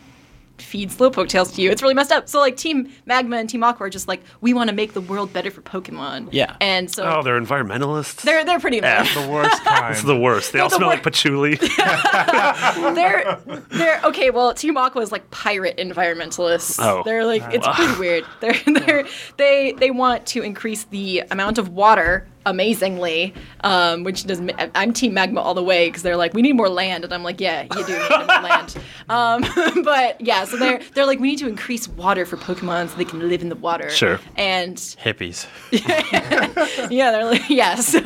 feed Slowpoke tails to you. It's really messed up. So like, Team Magma and Team Aqua are just like, we want to make the world better for Pokemon. Yeah. and so Oh, they're environmentalists. they're they're pretty. bad. Yeah. The worst kind. It's the worst. They all the smell wor- like patchouli. they're they're okay. Well, Team Aqua is like pirate environmentalists. Oh. they're like it's pretty weird. They're they're they they want to increase the amount of water amazingly, um, which does I'm Team Magma all the way because they're like, we need more land, and I'm like, yeah, you do need more land. Um, but yeah, so they're they're like, we need to increase water for Pokemon so they can live in the water. Sure. And Hippies. yeah, they're like, yeah, so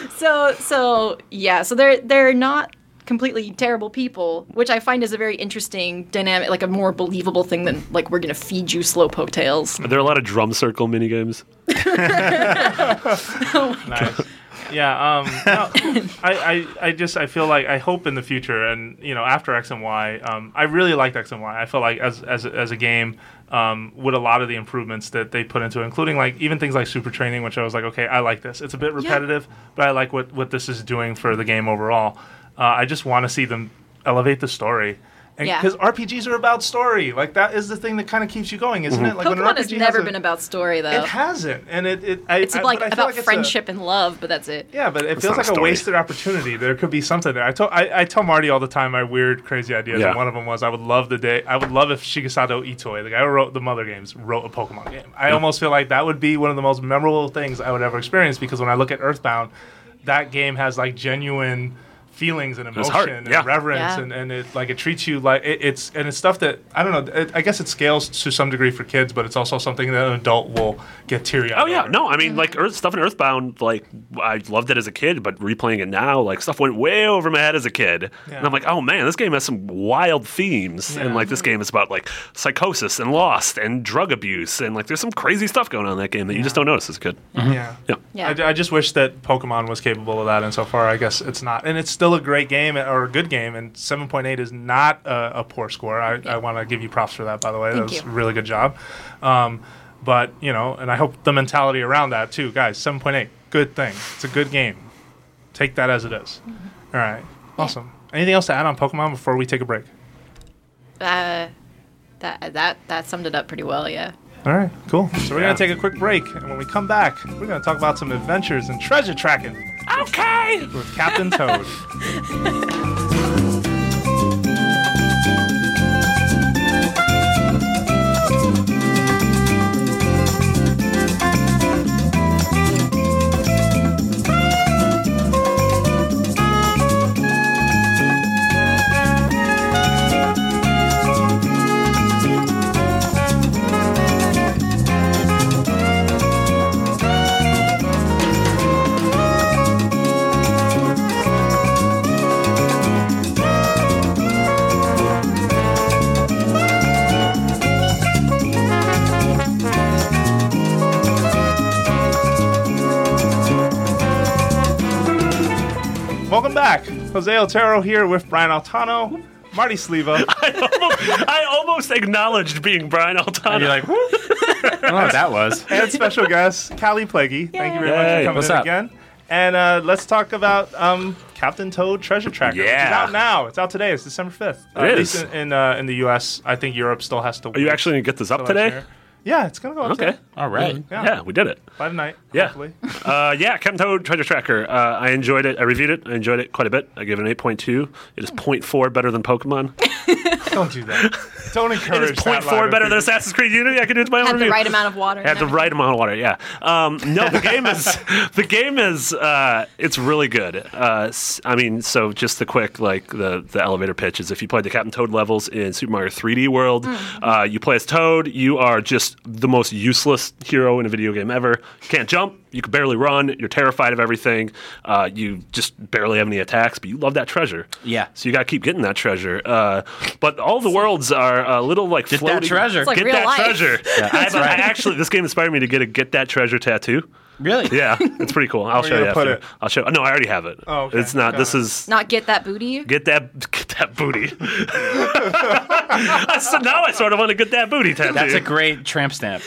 so so yeah, so they're they're not completely terrible people, which I find is a very interesting dynamic, like a more believable thing than like we're gonna feed you slowpoke tails. Are there a lot of drum circle minigames? nice. Yeah, um, no, I, I, I just I feel like I hope in the future and you know after X and Y, um, I really liked X and Y. I feel like as as a, as a game, um, with a lot of the improvements that they put into it, including like even things like super training, which I was like, okay, I like this. It's a bit repetitive, but I like what what this is doing for the game overall. Uh, I just want to see them elevate the story. Yeah. Because RPGs are about story. Like that is the thing that kind of keeps you going, isn't it? Like when an Pokemon has RPG never a- been about story though. It hasn't, and it. it I, it's I, like but I feel about like it's a- friendship and love, but that's it. yeah, but it feels not a like a wasted opportunity. There could be something there. I, told, I, I tell Marty all the time my weird, crazy ideas. Yeah. And one of them was I would love the day. I would love if Shigesato Itoi, the guy who wrote the Mother games, wrote a Pokemon game. I almost feel like that would be one of the most memorable things I would ever experience because when I look at Earthbound, that game has like genuine feelings and emotion heart, and yeah. reverence Yeah. and, and it like it treats you like it, it's and it's stuff that I don't know. It, I guess it scales to some degree for kids, but it's also something that an adult will get teary eyed. Oh yeah, no, I mean mm-hmm. like Earth, stuff in Earthbound, like I loved it as a kid, but replaying it now, like stuff went way over my head as a kid, Yeah. and I'm like, oh man, this game has some wild themes, and like this game is about like psychosis and lost and drug abuse, and like there's some crazy stuff going on in that game that you just don't notice as a kid. Mm-hmm. Yeah. Yeah. Yeah. I, I just wish that Pokemon was capable of that, and so far, I guess it's not. And it's still a great game or a good game, and 7.8 is not a, a poor score. I, I want to give you props for that, by the way. Thank that was you. a really good job. Um, but, you know, and I hope the mentality around that, too. Guys, 7.8, good thing. It's a good game. Take that as it is. Mm-hmm. All right. Awesome. Anything else to add on Pokemon before we take a break? Uh, that that that summed it up pretty well. Yeah. All right, cool. So we're Yeah. going to take a quick break, and when we come back, we're going to talk about some adventures and treasure tracking Okay. with Captain Toad. Welcome back. Jose Otero here with Brian Altano, Marty Sliva. I almost I almost acknowledged being Brian Altano. And you're like, whoop. I don't know what that was. and special guest Kallie Plagge. Thank you very much Yay. for coming What's in up? again. And uh, let's talk about um, Captain Toad Treasure Tracker. which is Yeah. out now. It's out today. It's December fifth. Uh, It at is. least in in, uh, in the U.S. I think Europe still has to. Are you actually gonna get this up today? Yeah, it's gonna go up Okay. today. All right. Yeah. Yeah, we did it. By tonight. Yeah. Hopefully. Uh, yeah, Captain Toad Treasure Tracker. Uh, I enjoyed it. I reviewed it. I enjoyed it quite a bit. I gave it an 8.2. It is 0.4 better than Pokemon. Don't do that. Don't encourage is that 0.4 line better than thinking. Assassin's Creed Unity. I can do it to my own Had the right amount of water. and Had the everything. right amount of water. Yeah. Um, no, the game is the game is uh, it's really good. Uh, s- I mean, so just the quick like the the elevator pitch is if you played the Captain Toad levels in Super Mario 3D World, uh, you play as Toad. You are just the most useless hero in a video game ever. You can't jump. You can barely run. You're terrified of everything. Uh, you just barely have any attacks, but you love that treasure. Yeah. So you got to keep getting that treasure. Uh, but all the worlds are a little like Get that treasure. It's like get real that life. treasure. I, that's I actually, this game inspired me to get a get that treasure tattoo. Really? Yeah, it's pretty cool. I'll Where show you you gonna put after. it? I'll show. No, I already have it. Oh, okay. It's not. Got this it. is Not get that booty. get that get that booty. so now I sort of want to get that booty tattoo. That's a great tramp stamp,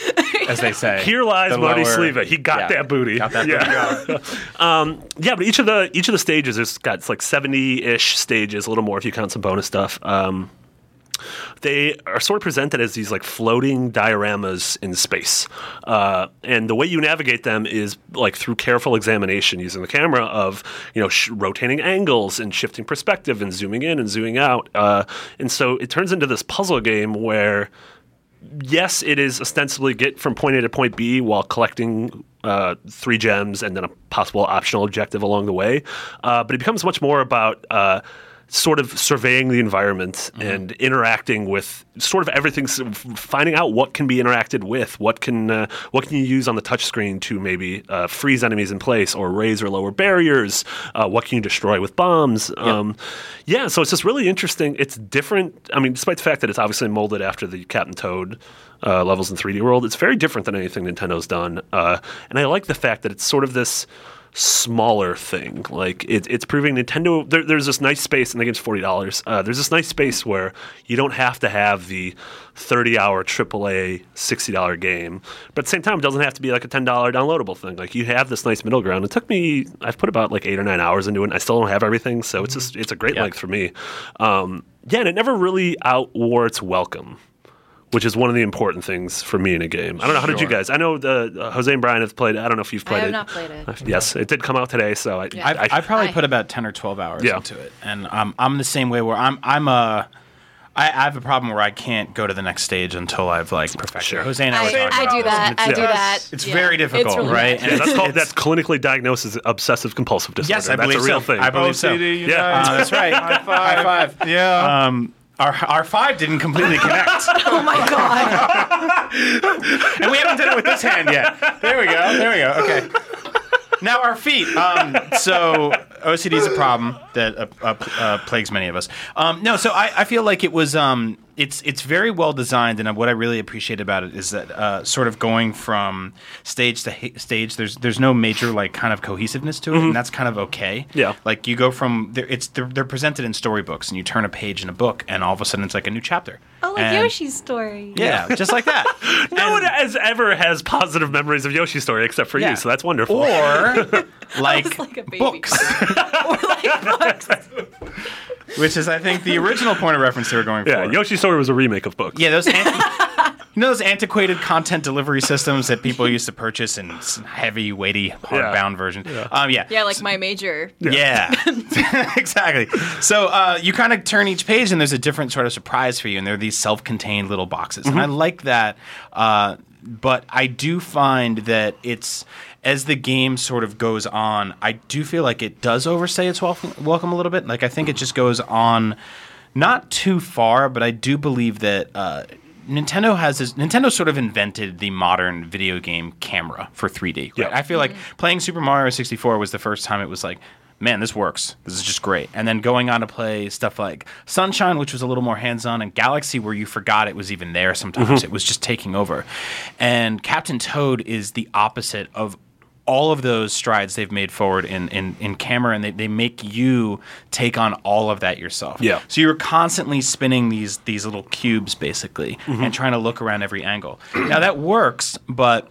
as they say. Here lies The Marty lower- Sliva. He got Yeah. that booty. Got that yeah. booty. um, yeah, but each of the each of the stages has got it's like seventy ish stages, a little more if you count some bonus stuff. Um, they are sort of presented as these like floating dioramas in space, uh, and the way you navigate them is like through careful examination using the camera of you know sh- rotating angles and shifting perspective and zooming in and zooming out, uh, and so it turns into this puzzle game where yes, it is ostensibly get from point A to point B while collecting uh, three gems and then a possible optional objective along the way. Uh, but it becomes much more about uh, sort of surveying the environment and interacting with sort of everything, finding out what can be interacted with, what can uh, what can you use on the touchscreen to maybe uh, freeze enemies in place or raise or lower barriers. Uh, what can you destroy with bombs? Um, yeah, so it's just really interesting. It's different. I mean, despite the fact that it's obviously molded after the Captain Toad. Uh, levels in 3D World. It's very different than anything Nintendo's done, uh, and I like the fact that it's sort of this smaller thing. Like it, it's proving Nintendo. There, there's this nice space, and the game's forty dollars. Uh, there's this nice space where you don't have to have the thirty-hour AAA sixty dollar game, but at the same time, it doesn't have to be like a ten dollar downloadable thing. Like you have this nice middle ground. It took me. I've put about like eight or nine hours into it. and I still don't have everything, so it's just it's a great Yeah. length for me. Um, yeah, and it never really outwore its welcome which is one of the important things for me in a game. I don't know how did you guys? I know the uh, Jose and Brian have played. it. I don't know if you've I played have it. not played it. Uh, Yes, it did come out today, so I, Yeah. I've, I, I, probably I- put about ten or twelve hours Yeah. into it, and um, I'm the same way. Where I'm, I'm a, I, I have a problem where I can't go to the next stage until I've like perfected. Sure. Jose and I, I, were talking I about do that. and I it's- do that. It's Yeah. very difficult, really right? bad. Yeah, that's called that's clinically diagnosed as obsessive compulsive disorder. Yes, I that's believe a real so. thing. I believe so. OCD unite. Yeah. Uh, that's right. High five. High five. Yeah. Um, our, our five didn't completely connect, Oh my god. and we haven't done it with this hand yet. There we go. There we go. Okay. Now our feet. Um, so OCD is a problem that uh, uh, uh, plagues many of us. Um, no, so I, I feel like it was. Um, it's it's very well designed, and what I really appreciate about it is that uh, sort of going from stage to ha- stage. There's there's no major like kind of cohesiveness to it, and that's kind of okay. Yeah. Like you go from they're, it's they're, they're presented in storybooks, and you turn a page in a book, and all of a sudden it's like a new chapter. Oh, like And- Yoshi's story. Yeah, just like that. no one has ever has positive memories of Yoshi's story except for Yeah. you, so that's wonderful. Or like, like books, or like books. which is I think the original point of reference they were going yeah, for. Yoshi's story was a remake of books. Yeah, those anti- you know those antiquated content delivery systems that people used to purchase in heavy, weighty, hardbound versions. Um, yeah. Yeah, like my major. Yeah, exactly. So uh, you kind of turn each page, and there's a different sort of surprise for you, and they're these self-contained little boxes, and I like that. Uh, but I do find that it's as the game sort of goes on, I do feel like it does overstay its welcome, welcome a little bit. Like I think it just goes on not too far, but I do believe that. Uh, Nintendo has this. Nintendo sort of invented the modern video game camera for 3D. Right? Yeah. I feel like playing Super Mario 64 was the first time it was like, man, this works. This is just great. And then going on to play stuff like Sunshine, which was a little more hands on, and Galaxy, where you forgot it was even there sometimes. It was just taking over. And Captain Toad is the opposite of all of those strides they've made forward in, in, in camera and they, they make you take on all of that yourself. Yeah. So you're constantly spinning these these little cubes basically and trying to look around every angle. now that works, but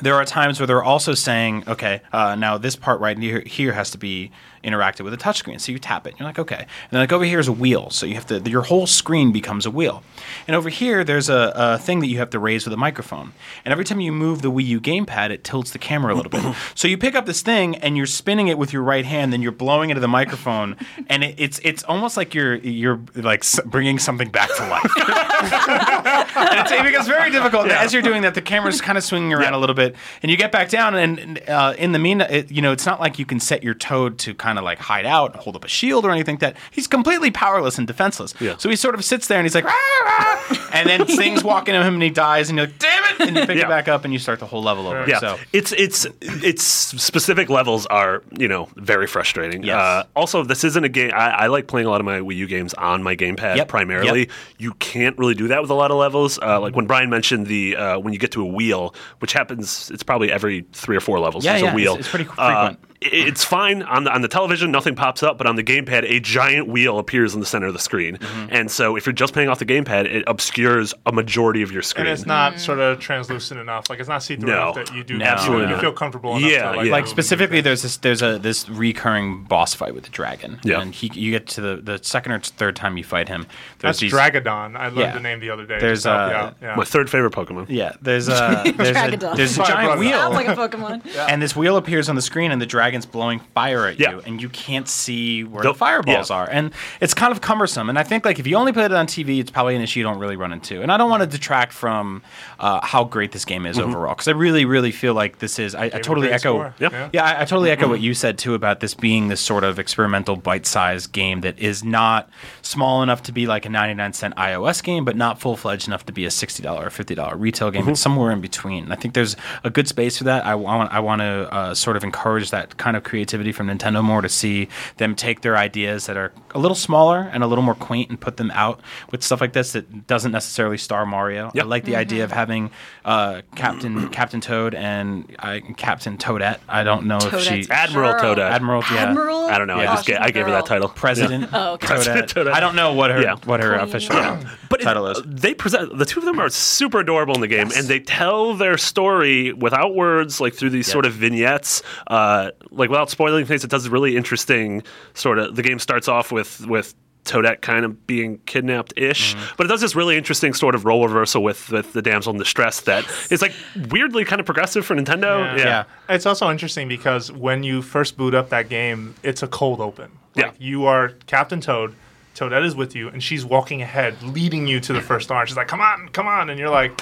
there are times where they're also saying, okay, uh, now this part right near here has to be interacted with a touchscreen. So you tap it. You're like, okay. And then like over here is a wheel. So you have to, your whole screen becomes a wheel. And over here, there's a, a thing that you have to raise with a microphone. And every time you move the Wii U gamepad, it tilts the camera a little bit. So you pick up this thing and you're spinning it with your right hand, then you're blowing into the microphone, and it, it's it's almost like you're you're like bringing something back to life. and it becomes very difficult. And As you're doing that, the camera's kind of swinging around a little bit, and you get back down. And uh, in the mean, it, you know, it's not like you can set your toad to kind of like hide out, hold up a shield or anything. like That he's completely powerless and defenseless. Yeah. So he sort of sits there and he's like, "Rah, rah," and then things walk into him and he dies, and you're like, damn it! And you pick Yeah. it back up and you start the whole level over. Yeah, So it's it's it's specific levels are you know very frustrating. Yes. Uh, also, this isn't a game. I, I like playing a lot of my Wii U games on my gamepad Yep, primarily. yep. You can't really do that with a lot of levels. Uh, like when Brian mentioned the uh, when you get to a wheel, which happens, it's probably every three or four levels. Yeah, yeah, it's- it's pretty Uh, frequent. I- it's fine on the on the television. Nothing pops up, but on the gamepad, a giant wheel appears in the center of the screen. Mm-hmm. And so, if you're just playing off the gamepad, it obscures a majority of your screen. and it's not sort of translucent enough. Like it's not see-through No. enough that you do. No. you- Absolutely you, not. feel comfortable enough. Yeah, to, like, yeah. like specifically there's this there's a this recurring boss fight with the dragon Yeah. and he you get to the the second or third time you fight him there's That's these Draggadon. I learned Yeah. the name the other day. There's, just uh, yeah. my third favorite Pokemon. yeah there's a there's a, there's a giant brother. wheel Sounds like a Pokemon. and this wheel appears on the screen and the dragon dragons blowing fire at Yeah. you, and you can't see where Don't- the fireballs yeah. are, and it's kind of cumbersome. And I think like if you only played it on TV, it's probably an issue you don't really run into. And I don't want to detract from uh, how great this game is Mm-hmm. overall, because I really, really feel like this is. I, I totally echo. Yep. Yeah. Yeah, I, I totally echo what you said too about this being this sort of experimental, bite-sized game that is not small enough to be like a 99 cent iOS game, but not full-fledged enough to be a $60 or $50 retail game. It's somewhere in between. And I think there's a good space for that. I want I want to uh, sort of encourage that kind of creativity from Nintendo more to see them take their ideas that are a little smaller and a little more quaint and put them out with stuff like this that doesn't necessarily star Mario. Yep. I like the idea of having uh, Captain Captain Toad and uh, Captain Toadette. I don't know if she Admiral girl. Toadette. Admiral, yeah. Admiral? I don't know. Yeah. I just Oh, ga- I gave her that title. President Oh, okay. Toadette. Toadette. I don't know what her Yeah. what her Queen. official But title is. they present the two of them are super adorable in the game, and they tell their story without words, like through these Yes. sort of vignettes, uh, like without spoiling things. It does a really interesting sort of. The game starts off with with. Toadette kind of being kidnapped ish, Mm-hmm. but it does this really interesting sort of role reversal with, with the damsel in distress that is like weirdly kind of progressive for Nintendo. Yeah. Yeah. It's also interesting because when you first boot up that game, it's a cold open. Yeah. You are Captain Toad, Toadette is with you, and she's walking ahead, leading you to the first star. She's like, "Come on, come on," and you're like,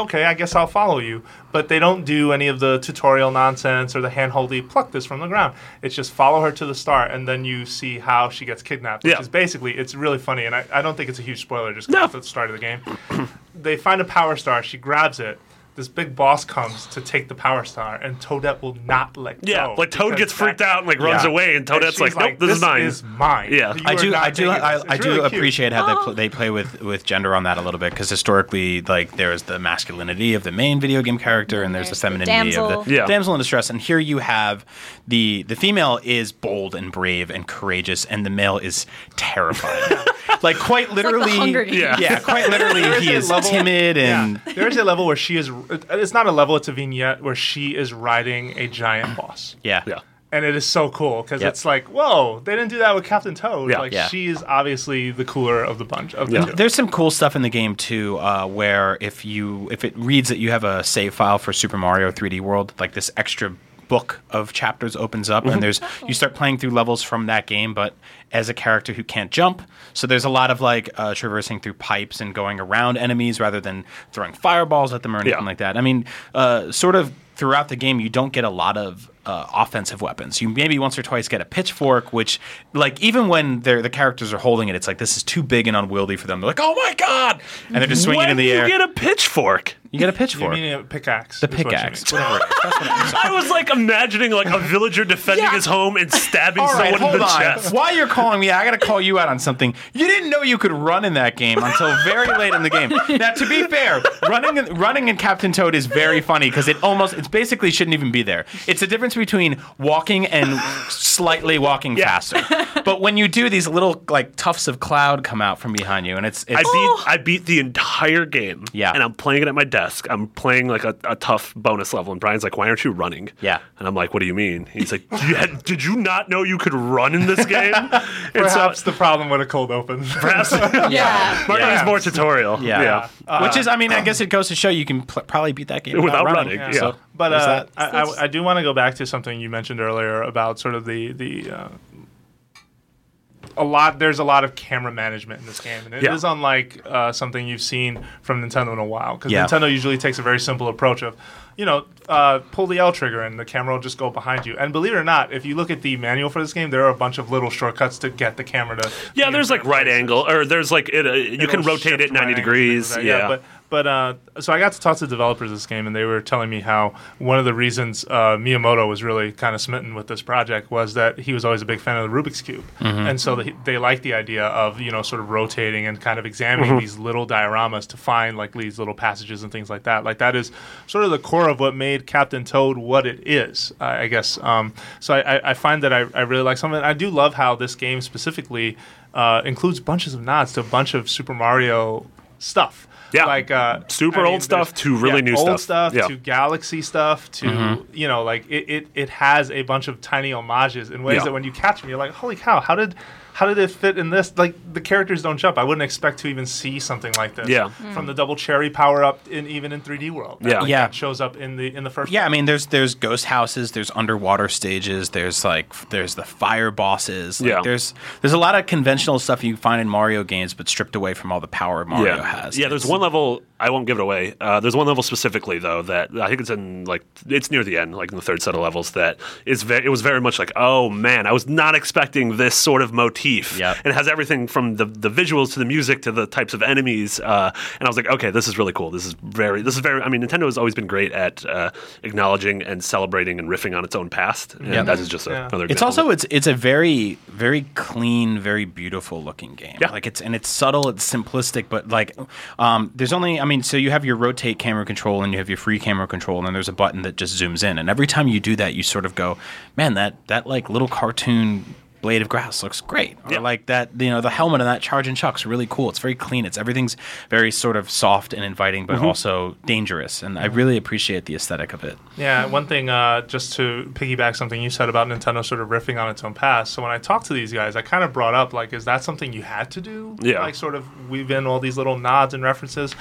"Okay, I guess I'll follow you." But they don't do any of the tutorial nonsense or the handholdy pluck this from the ground. It's just follow her to the star, and then you see how she gets kidnapped. Which Yeah. is basically it's really funny, and I, I don't think it's a huge spoiler just No. it's at the start of the game. they find a power star. She grabs it. This big boss comes to take the power star, and Toadette will not let Yeah, go. like Toad gets freaked out and like runs Yeah. away, and Toadette's she's like, "Nope, this, is mine." Is mine. Yeah. You I do, I do, taking I. I do really cute. appreciate how they, pl- um, they play with, with gender on that a little bit because historically, like there is the masculinity of the main video game character and there's, There's the the femininity of the Yeah. damsel in distress. And here you have the the female is bold and brave and courageous, and the male is terrifying. like quite literally, Hunger Games. Yeah. yeah, quite literally, he is level- timid and. Yeah. There is a level where she is. It's not a level; it's a vignette where she is riding a giant boss. Yeah. yeah. And it is so cool because Yep. it's like, whoa, they didn't do that with Captain Toad. Yeah. like Yeah. she is obviously the cooler of the bunch. Of the Yeah. two. There's some cool stuff in the game too, uh, where if you if it reads that you have a save file for Super Mario 3D World, like this extra book of chapters opens up, and there's you start playing through levels from that game, but as a character who can't jump. So there's a lot of like uh, traversing through pipes and going around enemies rather than throwing fireballs at them or anything Yeah. like that. I mean, uh, sort of throughout the game, you don't get a lot of uh, offensive weapons. You maybe once or twice get a pitchfork, which, like, even when they're, the characters are holding it, it's like this is too big and unwieldy for them. They're like, "Oh my god!" and they're just swinging when in the air. you get a pitchfork? You get a You pitchfork, mean a pickaxe? the is what pickaxe, whatever. it is. That's what it is. I was like imagining like a villager defending Yeah. his home and stabbing All right, someone hold in the on. chest. While you're calling me, I got to call you out on something. You didn't know you could run in that game until very late in the game. Now, to be fair, running in, running in Captain Toad is very funny because it almost it basically shouldn't even be there. It's the difference between walking and slightly walking Yeah. faster. But when you do, these little like tufts of cloud come out from behind you, and it's, it's I beat oh. I beat the entire game. Yeah. And I'm playing it at my desk. I'm playing like a, a tough bonus level. And Brian's like, Why aren't you running? Yeah. And I'm like, What do you mean? He's like, "You had- Did you not know you could run in this game? and Perhaps so the problem with a cold open. perhaps Yeah. Martin Yeah. needs more tutorial. yeah, Yeah. which is I mean I guess it goes to show you can pl- probably beat that game Without without, running, running. yeah. So, But uh, that. I, I, I do want to go back to something you mentioned earlier about sort of the the uh, a lot. There's a lot of camera management in this game, and it is Yeah. unlike uh, something you've seen from Nintendo in a while. Because Yeah. Nintendo usually takes a very simple approach of, you know, uh, pull the L trigger and the camera will just go behind you. And believe it or not, if you look at the manual for this game, there are a bunch of little shortcuts to get the camera to. Yeah, there's like right places. angle, or there's like it, uh, you can It'll rotate it 90 right degrees. things like Yeah. But but uh, so I got to talk to the developers of this game, and they were telling me how one of the reasons uh, Miyamoto was really kind of smitten with this project was that he was always a big fan of the Rubik's cube, and so they, they liked the idea of you know sort of rotating and kind of examining these little dioramas to find like these little passages and things like that. Like that is sort of the core of what made Captain Toad what it is, I I guess. Um, so I, I- find that I, I really like some of it. I do love how this game specifically uh, includes bunches of nods to a bunch of Super Mario stuff. Yeah. like uh, Super I old mean, stuff to really yeah, new old stuff. Yeah. to Galaxy stuff to you know like it, it, it has a bunch of tiny homages in ways that when you catch them you're like holy cow how did how did it fit in this? Like the characters don't jump. I wouldn't expect to even see something like this. Yeah. From the double cherry power up in even in 3D world. Yeah. Like, Yeah. that shows up in the in the first. Yeah, I mean, there's there's ghost houses, there's underwater stages, there's like there's the fire bosses. Like, Yeah. There's there's a lot of conventional stuff you find in Mario games, but stripped away from all the power Mario yeah. has. Yeah, there's It's- one level I won't give it away. Uh, there's one level specifically though that I think it's in like it's near the end, like in the third set of levels. That is very. It was very much like, oh man, I was not expecting this sort of motif. Yep. And it has everything from the the visuals to the music to the types of enemies. Uh, and I was like, okay, this is really cool. This is very. This is very. I mean, Nintendo has always been great at uh, acknowledging and celebrating and riffing on its own past. And Yeah. that is just a, Yeah. another. It's also it's it's a very very clean, very beautiful looking game. Yeah. Like it's and it's subtle, it's simplistic, but like um, there's only I mean, so you have your rotate camera control and you have your free camera control, and then there's a button that just zooms in, and every time you do that, you sort of go, man, that that like little cartoon blade of grass looks great or Yeah. like that you know the helmet on that charging chuck's really cool it's very clean it's everything's very sort of soft and inviting Mm-hmm. but also dangerous and i really appreciate the aesthetic of it Yeah, one thing, uh, just to piggyback something you said about Nintendo sort of riffing on its own past. So when I talked to these guys, I kind of brought up like, is that something you had to do? Yeah. Like sort of weave in all these little nods and references.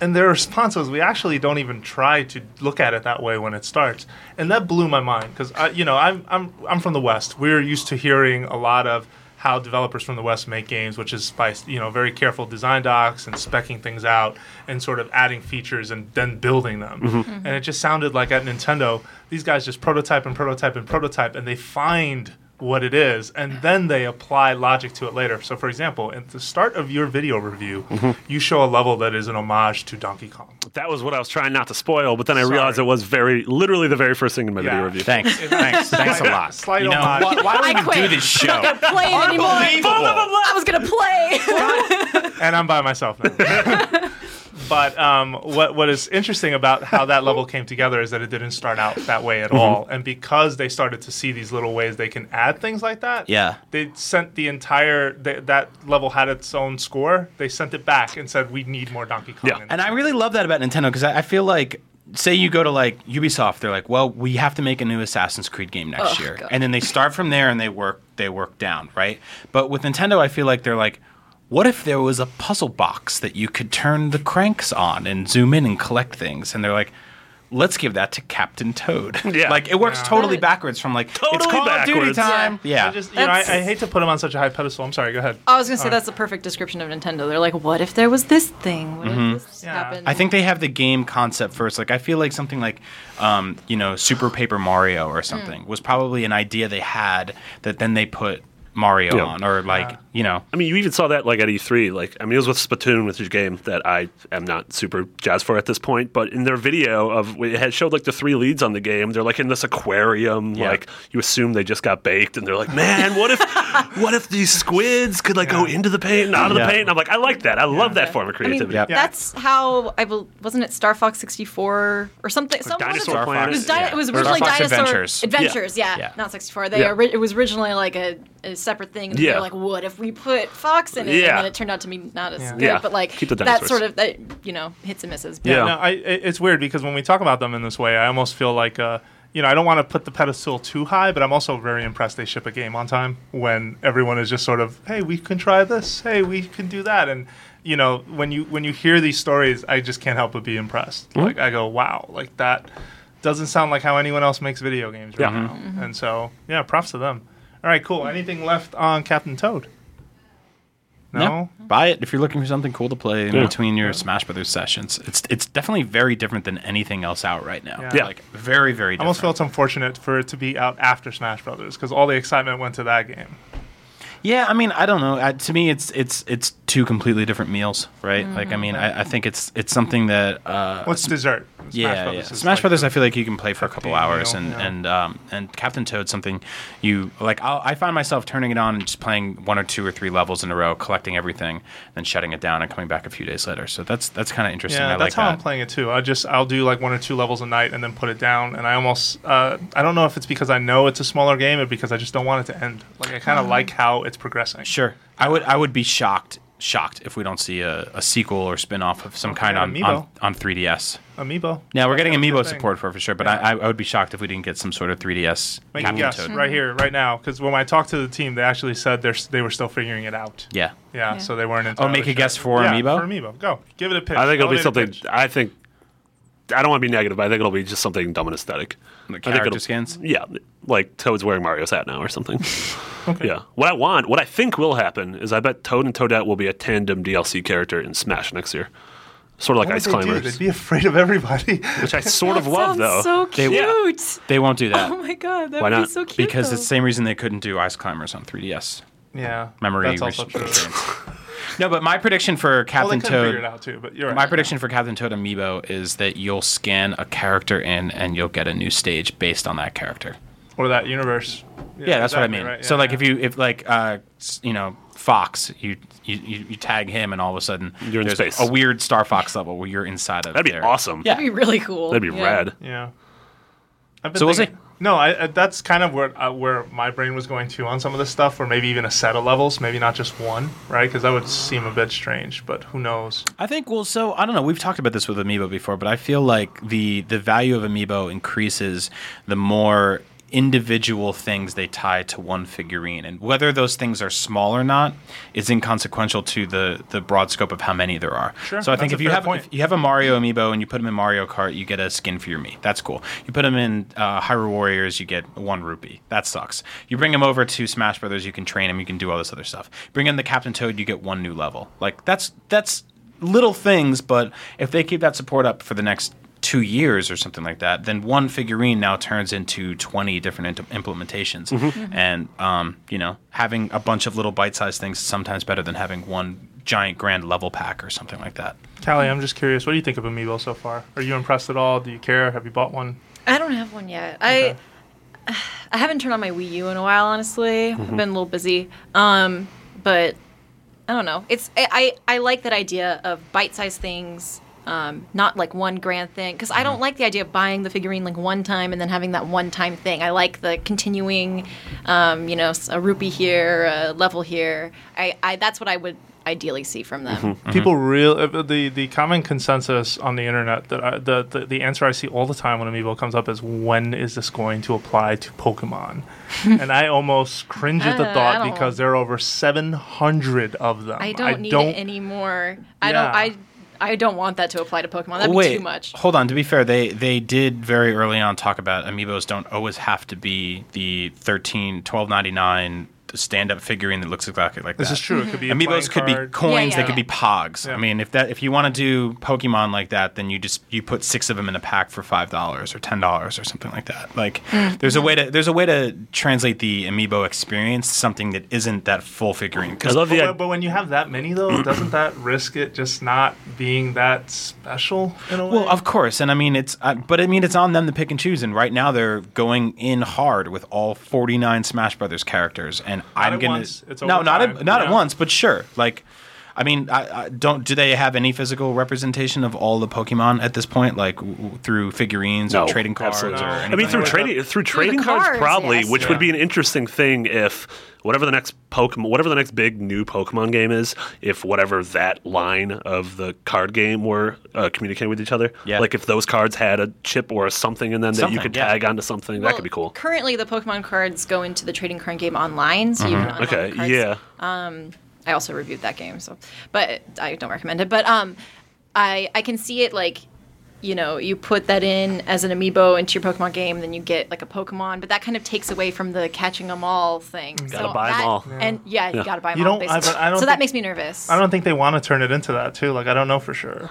And their response was, we actually don't even try to look at it that way when it starts, and that blew my mind because you know I'm I'm I'm from the West. We're used to hearing a lot of how developers from the West make games, which is by you know very careful design docs and specking things out and sort of adding features and then building them. Mm-hmm. And it just sounded like at Nintendo, these guys just prototype and prototype and prototype, and they find what it is, and then they apply logic to it later. So, for example, at the start of your video review, mm-hmm. you show a level that is an homage to Donkey Kong. that was what I was trying not to spoil, but then I Sorry. realized it was very literally the very first thing in my Yeah. video review. thanks thanks thanks a lot Slight you know homage. why, why do we I even quit. do this show I'm not gonna play it anymore. Unbelievable. I was gonna play. and I'm by myself now. but um, what what is interesting about how that level came together is that it didn't start out that way Mm-hmm. at all, and because they started to see these little ways they can add things like that. Yeah. they sent the entire th- that level had its own score. They sent it back and said we need more Donkey Kong. Yeah. And. I really love that about Nintendo because I, I feel like, say you go to like Ubisoft, they're like, well, we have to make a new Assassin's Creed game next Oh, year, God. and then they start from there and they work they work down, right? But with Nintendo, I feel like they're like. What if there was a puzzle box that you could turn the cranks on and zoom in and collect things? And they're like, let's give that to Captain Toad. Yeah. like it works Yeah. totally backwards from like it's Totally Call of Duty time. Yeah, I just you know I, I hate to put him on such a high pedestal. I'm sorry. Go ahead. I was gonna say that's the perfect description of Nintendo. They're like, what if there was this thing? What if this Yeah. happened? I think they have the game concept first. Like I feel like something like, um, you know, Super Paper Mario or something was probably an idea they had that then they put Mario Yeah. on, or like you know, I mean, you even saw that like at E3. Like, I mean, it was with Splatoon, which is a game that I am not super jazzed for at this point. But in their video of it had showed like the three leads on the game. They're like in this aquarium. Yeah. Like you assume they just got baked, and they're like, man, what if, what if these squids could like go into the paint and out of Yeah. the paint? And I'm like, I like that. I love that form of I mean, creativity. Yeah. that's how I bel wasn't it Star Fox 64 or something? Some- what is Dinosaur it? Planet. It was, di- Yeah. it was originally Star Fox Dinosaur Adventures. Adventures, yeah. Yeah. not 64. They Yeah. ori- it was originally like a, a separate thing. And Yeah. they're like, what if we put Fox in it? Yeah. And then it turned out to be not as Yeah. good. Yeah. But like Keep the that sort of that you know hits and misses. Yeah. No, I, it's weird because when we talk about them in this way, I almost feel like, uh, you know, I don't want to put the pedestal too high, but I'm also very impressed they ship a game on time when everyone is just sort of, hey, we can try this, hey, we can do that, and you know, when you when you hear these stories, I just can't help but be impressed. Like I go, wow, like that doesn't sound like how anyone else makes video games right Yeah. now, and so yeah, props to them. All right, cool. Anything left on Captain Toad? No. buy it if you're looking for something cool to play in Yeah. between your Smash Brothers sessions. It's it's definitely very different than anything else out right now. Yeah. Yeah. like very very I different. almost felt it's unfortunate for it to be out after Smash Brothers because all the excitement went to that game. Yeah, I mean, I don't know. Uh, to me, it's it's it's two completely different meals, right? Like, I mean, I, I think it's it's something that uh, What's dessert? Smash yeah, Brothers yeah. Smash like Brothers, I feel like you can play for a couple hours, and yeah. and um, and Captain Toad, something you like. I'll, I find myself turning it on and just playing one or two or three levels in a row, collecting everything, then shutting it down and coming back a few days later. So that's that's kind of interesting. Yeah, I that's like how that. I'm playing it too. I just I'll do like one or two levels a night and then put it down. And I almost uh, I don't know if it's because I know it's a smaller game or because I just don't want it to end. Like I kind of like how it's progressing. Sure, I would I would be shocked shocked if we don't see a, a sequel or spin off of some kind yeah, on, on on 3DS. Amiibo. Yeah, we're getting That's the amiibo thing. support for for sure, but Yeah. I, I would be shocked if we didn't get some sort of 3DS Make a Captain guess Toad. right here, right now, because when I talked to the team, they actually said they're, they were still figuring it out. Yeah. Yeah, Yeah. so they weren't. Oh, entirely make a sure. guess for yeah, Amiibo? For Amiibo, go give it a pitch. I think it'll be something. I think. I don't want to be negative, but I think it'll be just something dumb and aesthetic. The I think character it'll- skins? Yeah, like Toad's wearing Mario's hat now or something. Okay. Yeah. What I want, what I think will happen, is I bet Toad and Toadette will be a tandem DLC character in Smash next year. Sort of like What Ice would they do? Climbers, They'd be afraid of everybody. which I sort of love though. So They- cute. They won't do that Oh my god, that Why would not? be so cute. because though. it's the same reason they couldn't do Ice Climbers on 3DS. yeah, Memory That's also res- true. restraints. No, but my prediction for Well, they Captain couldn't figure it Toad. out too, but you're right. My prediction for Captain Toad Amiibo is that you'll scan a character in and you'll get a new stage based on that character. or that universe. Yeah, that's what I mean. right, so like yeah. if you if like uh you know Fox, you you, you, you tag him and all of a sudden You're in space. a weird Star Fox level where you're inside of. That'd be their- awesome. Yeah. That'd be really cool. That'd be Yeah. rad. Yeah. I've been So we'll thinking- No, I, I, that's kind of where uh, where my brain was going to on some of this stuff, or maybe even a set of levels, maybe not just one, right? Because that would seem a bit strange, but who knows? I think well, so I don't know. We've talked about this with Amiibo before, but I feel like the the value of Amiibo increases the more individual things they tie to one figurine, and whether those things are small or not is inconsequential to the the broad scope of how many there are. Sure, so I think if you have point. if you have a Mario Amiibo and you put them in Mario Kart, you get a skin for your Mii. That's cool. You put them in uh, Hyrule Warriors, you get one rupee. That sucks. You bring them over to Smash Brothers, you can train them you can do all this other stuff. Bring in the Captain Toad, you get one new level. Like that's that's little things, but if they keep that support up for the next two years or something like that, then one figurine now turns into 20 different int- implementations. Mm-hmm. And, um, you know, having a bunch of little bite sized things is sometimes better than having one giant grand level pack or something like that. Kallie, I'm just curious. What do you think of Amiibo so far? Are you impressed at all? Do you care? Have you bought one? I don't have one yet. Okay. I I haven't turned on my Wii U in a while, honestly. Mm-hmm. I've been a little busy. Um, but I don't know. It's I I, I like that idea of bite-sized things. Um, not like one grand thing because I Mm-hmm. don't like the idea of buying the figurine like one time and then having that one time thing. I like the continuing, um, you know, a rupee here, a level here. I, I that's what I would ideally see from them. Mm-hmm. People real uh, the the common consensus on the internet that I, the, the the answer I see all the time when Amiibo comes up is when is this going to apply to Pokemon? and I almost cringe at the Uh, thought because there are over 700 of them. I don't need it anymore. I don't. I I don't want that to apply to Pokemon. That'd Wait, be too much. Hold on. To be fair, they they did very early on talk about amiibos don't always have to be the 13 12.99 stand up figurine that looks exactly like This that. is true. It could be a Amiibos playing could be coins. Yeah, yeah, they could be Pogs. Yeah. I mean, if that if you want to do Pokemon like that, then you just you put six of them in a pack for five dollars or ten dollars or something like that. Like, there's a way to there's a way to translate the Amiibo experience to something that isn't that full figurine. I 'Cause love But, the when- but when you have that many though, doesn't that risk it just not being that special in a way? Well, of course, and I mean it's, uh, but I mean it's on them to pick and choose. And right now they're going in hard with all 49 Smash Brothers characters, and I'm at gonna once. No, not at, not at once, but sure. Like, I mean, I, I don't. Do they have any physical representation of all the Pokemon at this point, like w- w- through figurines No, or trading cards absolutely or not. I mean, through like trading that. through the trading cards, cards, probably, yes. which Yeah. would be an interesting thing if whatever the next Pokemon, whatever the next big new Pokemon game is, if whatever that line of the card game were uh, communicating with each other, Yeah. like if those cards had a chip or a something in them that you could yeah. tag onto something, that could be cool. Currently, the Pokemon cards go into the trading card game online, so you can unlock Okay, yeah. cards. Yeah, I also reviewed that game, so but I don't recommend it. But um, I I can see it like. You know, you put that in as an amiibo into your Pokemon game, then you get like a Pokemon, but that kind of takes away from the catching them all thing. Gotta so buy 'em that- all. And yeah, you gotta buy them You all. don't- I- basically. but I don't so that think- makes me nervous. I don't think they want to turn it into that too. Like I don't know for sure.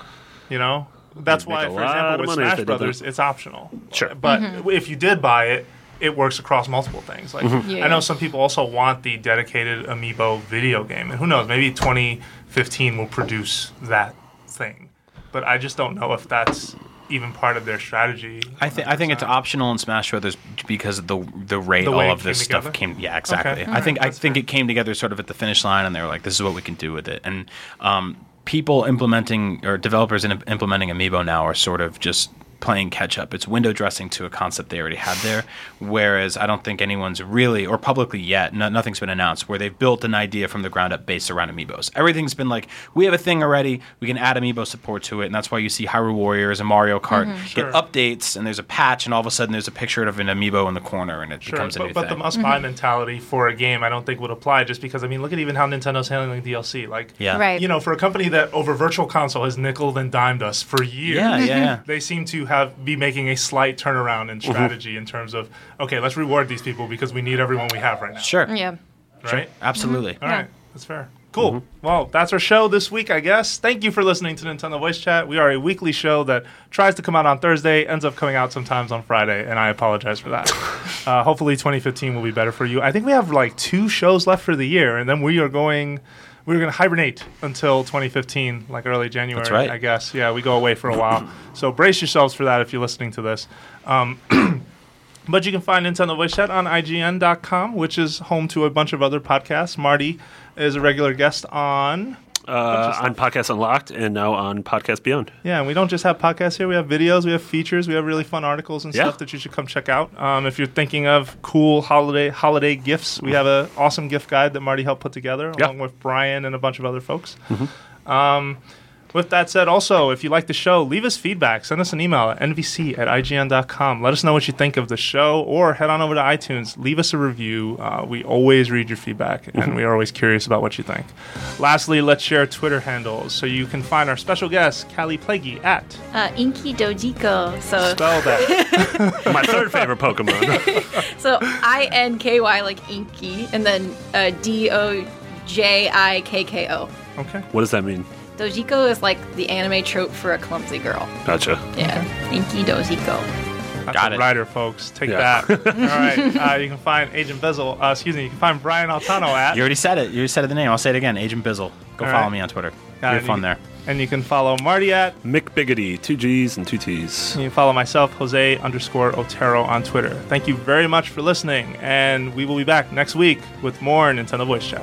You know, that's They'd why, for example, with Smash Brothers, it's optional. Sure. But Mm-hmm. if you did buy it, it works across multiple things. Like Yeah. I know some people also want the dedicated Amiibo video game, and who knows, maybe 2015 will produce that thing. But I just don't know if that's even part of their strategy. I think I think it's optional in Smash Brothers because of the the rate The all of this came stuff together? came. Yeah, exactly. Okay. I think I think fair. it came together sort of at the finish line, and they were like, "This is what we can do with it." And um, people implementing or developers in, implementing Amiibo now are sort of just playing catch up. It's window dressing to a concept they already had there. Whereas I don't think anyone's really, or publicly yet, no, nothing's been announced where they've built an idea from the ground up based around amiibos. Everything's been like, we have a thing already, we can add amiibo support to it, and that's why you see Hyrule Warriors and Mario Kart Mm-hmm. Sure. get updates, and there's a patch, and all of a sudden there's a picture of an amiibo in the corner, and it Sure, becomes a new but, but the must buy mentality for a game, I don't think would apply just because, I mean, look at even how Nintendo's handling DLC. Like, yeah. Right. you know, for a company that over Virtual Console has nickel and dimed us for years, Yeah, yeah, yeah. they seem to have be making a slight turnaround in mm-hmm. strategy in terms of okay, let's reward these people because we need everyone we have right now. Sure. Yeah. Right. Mm-hmm. Absolutely. All right, Yeah. that's fair. Cool. Mm-hmm. Well, that's our show this week, I guess. Thank you for listening to Nintendo Voice Chat. We are a weekly show that tries to come out on Thursday, ends up coming out sometimes on Friday, and I apologize for that. uh, hopefully, 2015 will be better for you. I think we have like two shows left for the year, and then we are going. We're going to hibernate until 2015, like early January, That's right. I guess. Yeah, we go away for a while. So brace yourselves for that if you're listening to this. Um, But you can find Nintendo Voice Chat on IGN.com, which is home to a bunch of other podcasts. Marty is a regular guest on. Uh, on Podcast Unlocked and now on Podcast Beyond. Yeah, and we don't just have podcasts here. We have videos, we have features, we have really fun articles and Yeah. stuff that you should come check out. Um, if you're thinking of cool holiday holiday gifts, we have an awesome gift guide that Marty helped put together, Yeah. along with Brian and a bunch of other folks. Um, with that said, also, if you like the show, leave us feedback. Send us an email at nvc at ign.com. Let us know what you think of the show, or head on over to iTunes. Leave us a review. Uh, we always read your feedback, and we are always curious about what you think. Lastly, let's share Twitter handles so you can find our special guest, Kallie Plagge, at Uh, Inky Dojikko. So spell that. My third favorite Pokemon. so I N K Y like Inky, and then uh, D O J I K K O. okay. what does that mean? Dojikko is like the anime trope for a clumsy girl. Gotcha. Yeah, Inky Dojikko. That's Got it. Rider, folks. Take Yeah. that. All right. Uh, you can find Agent Bizzle. Uh, excuse me. You can find Brian Altano at. You already said it. You already said the name. I'll say it again. Agent Bizzle. Go All follow right. me on Twitter. Uh, You're and fun you- there. And you can follow Marty at. Mick Biggity, two G's and two T's. You can follow myself, Jose underscore Otero on Twitter. Thank you very much for listening, and we will be back next week with more Nintendo Voice Chat.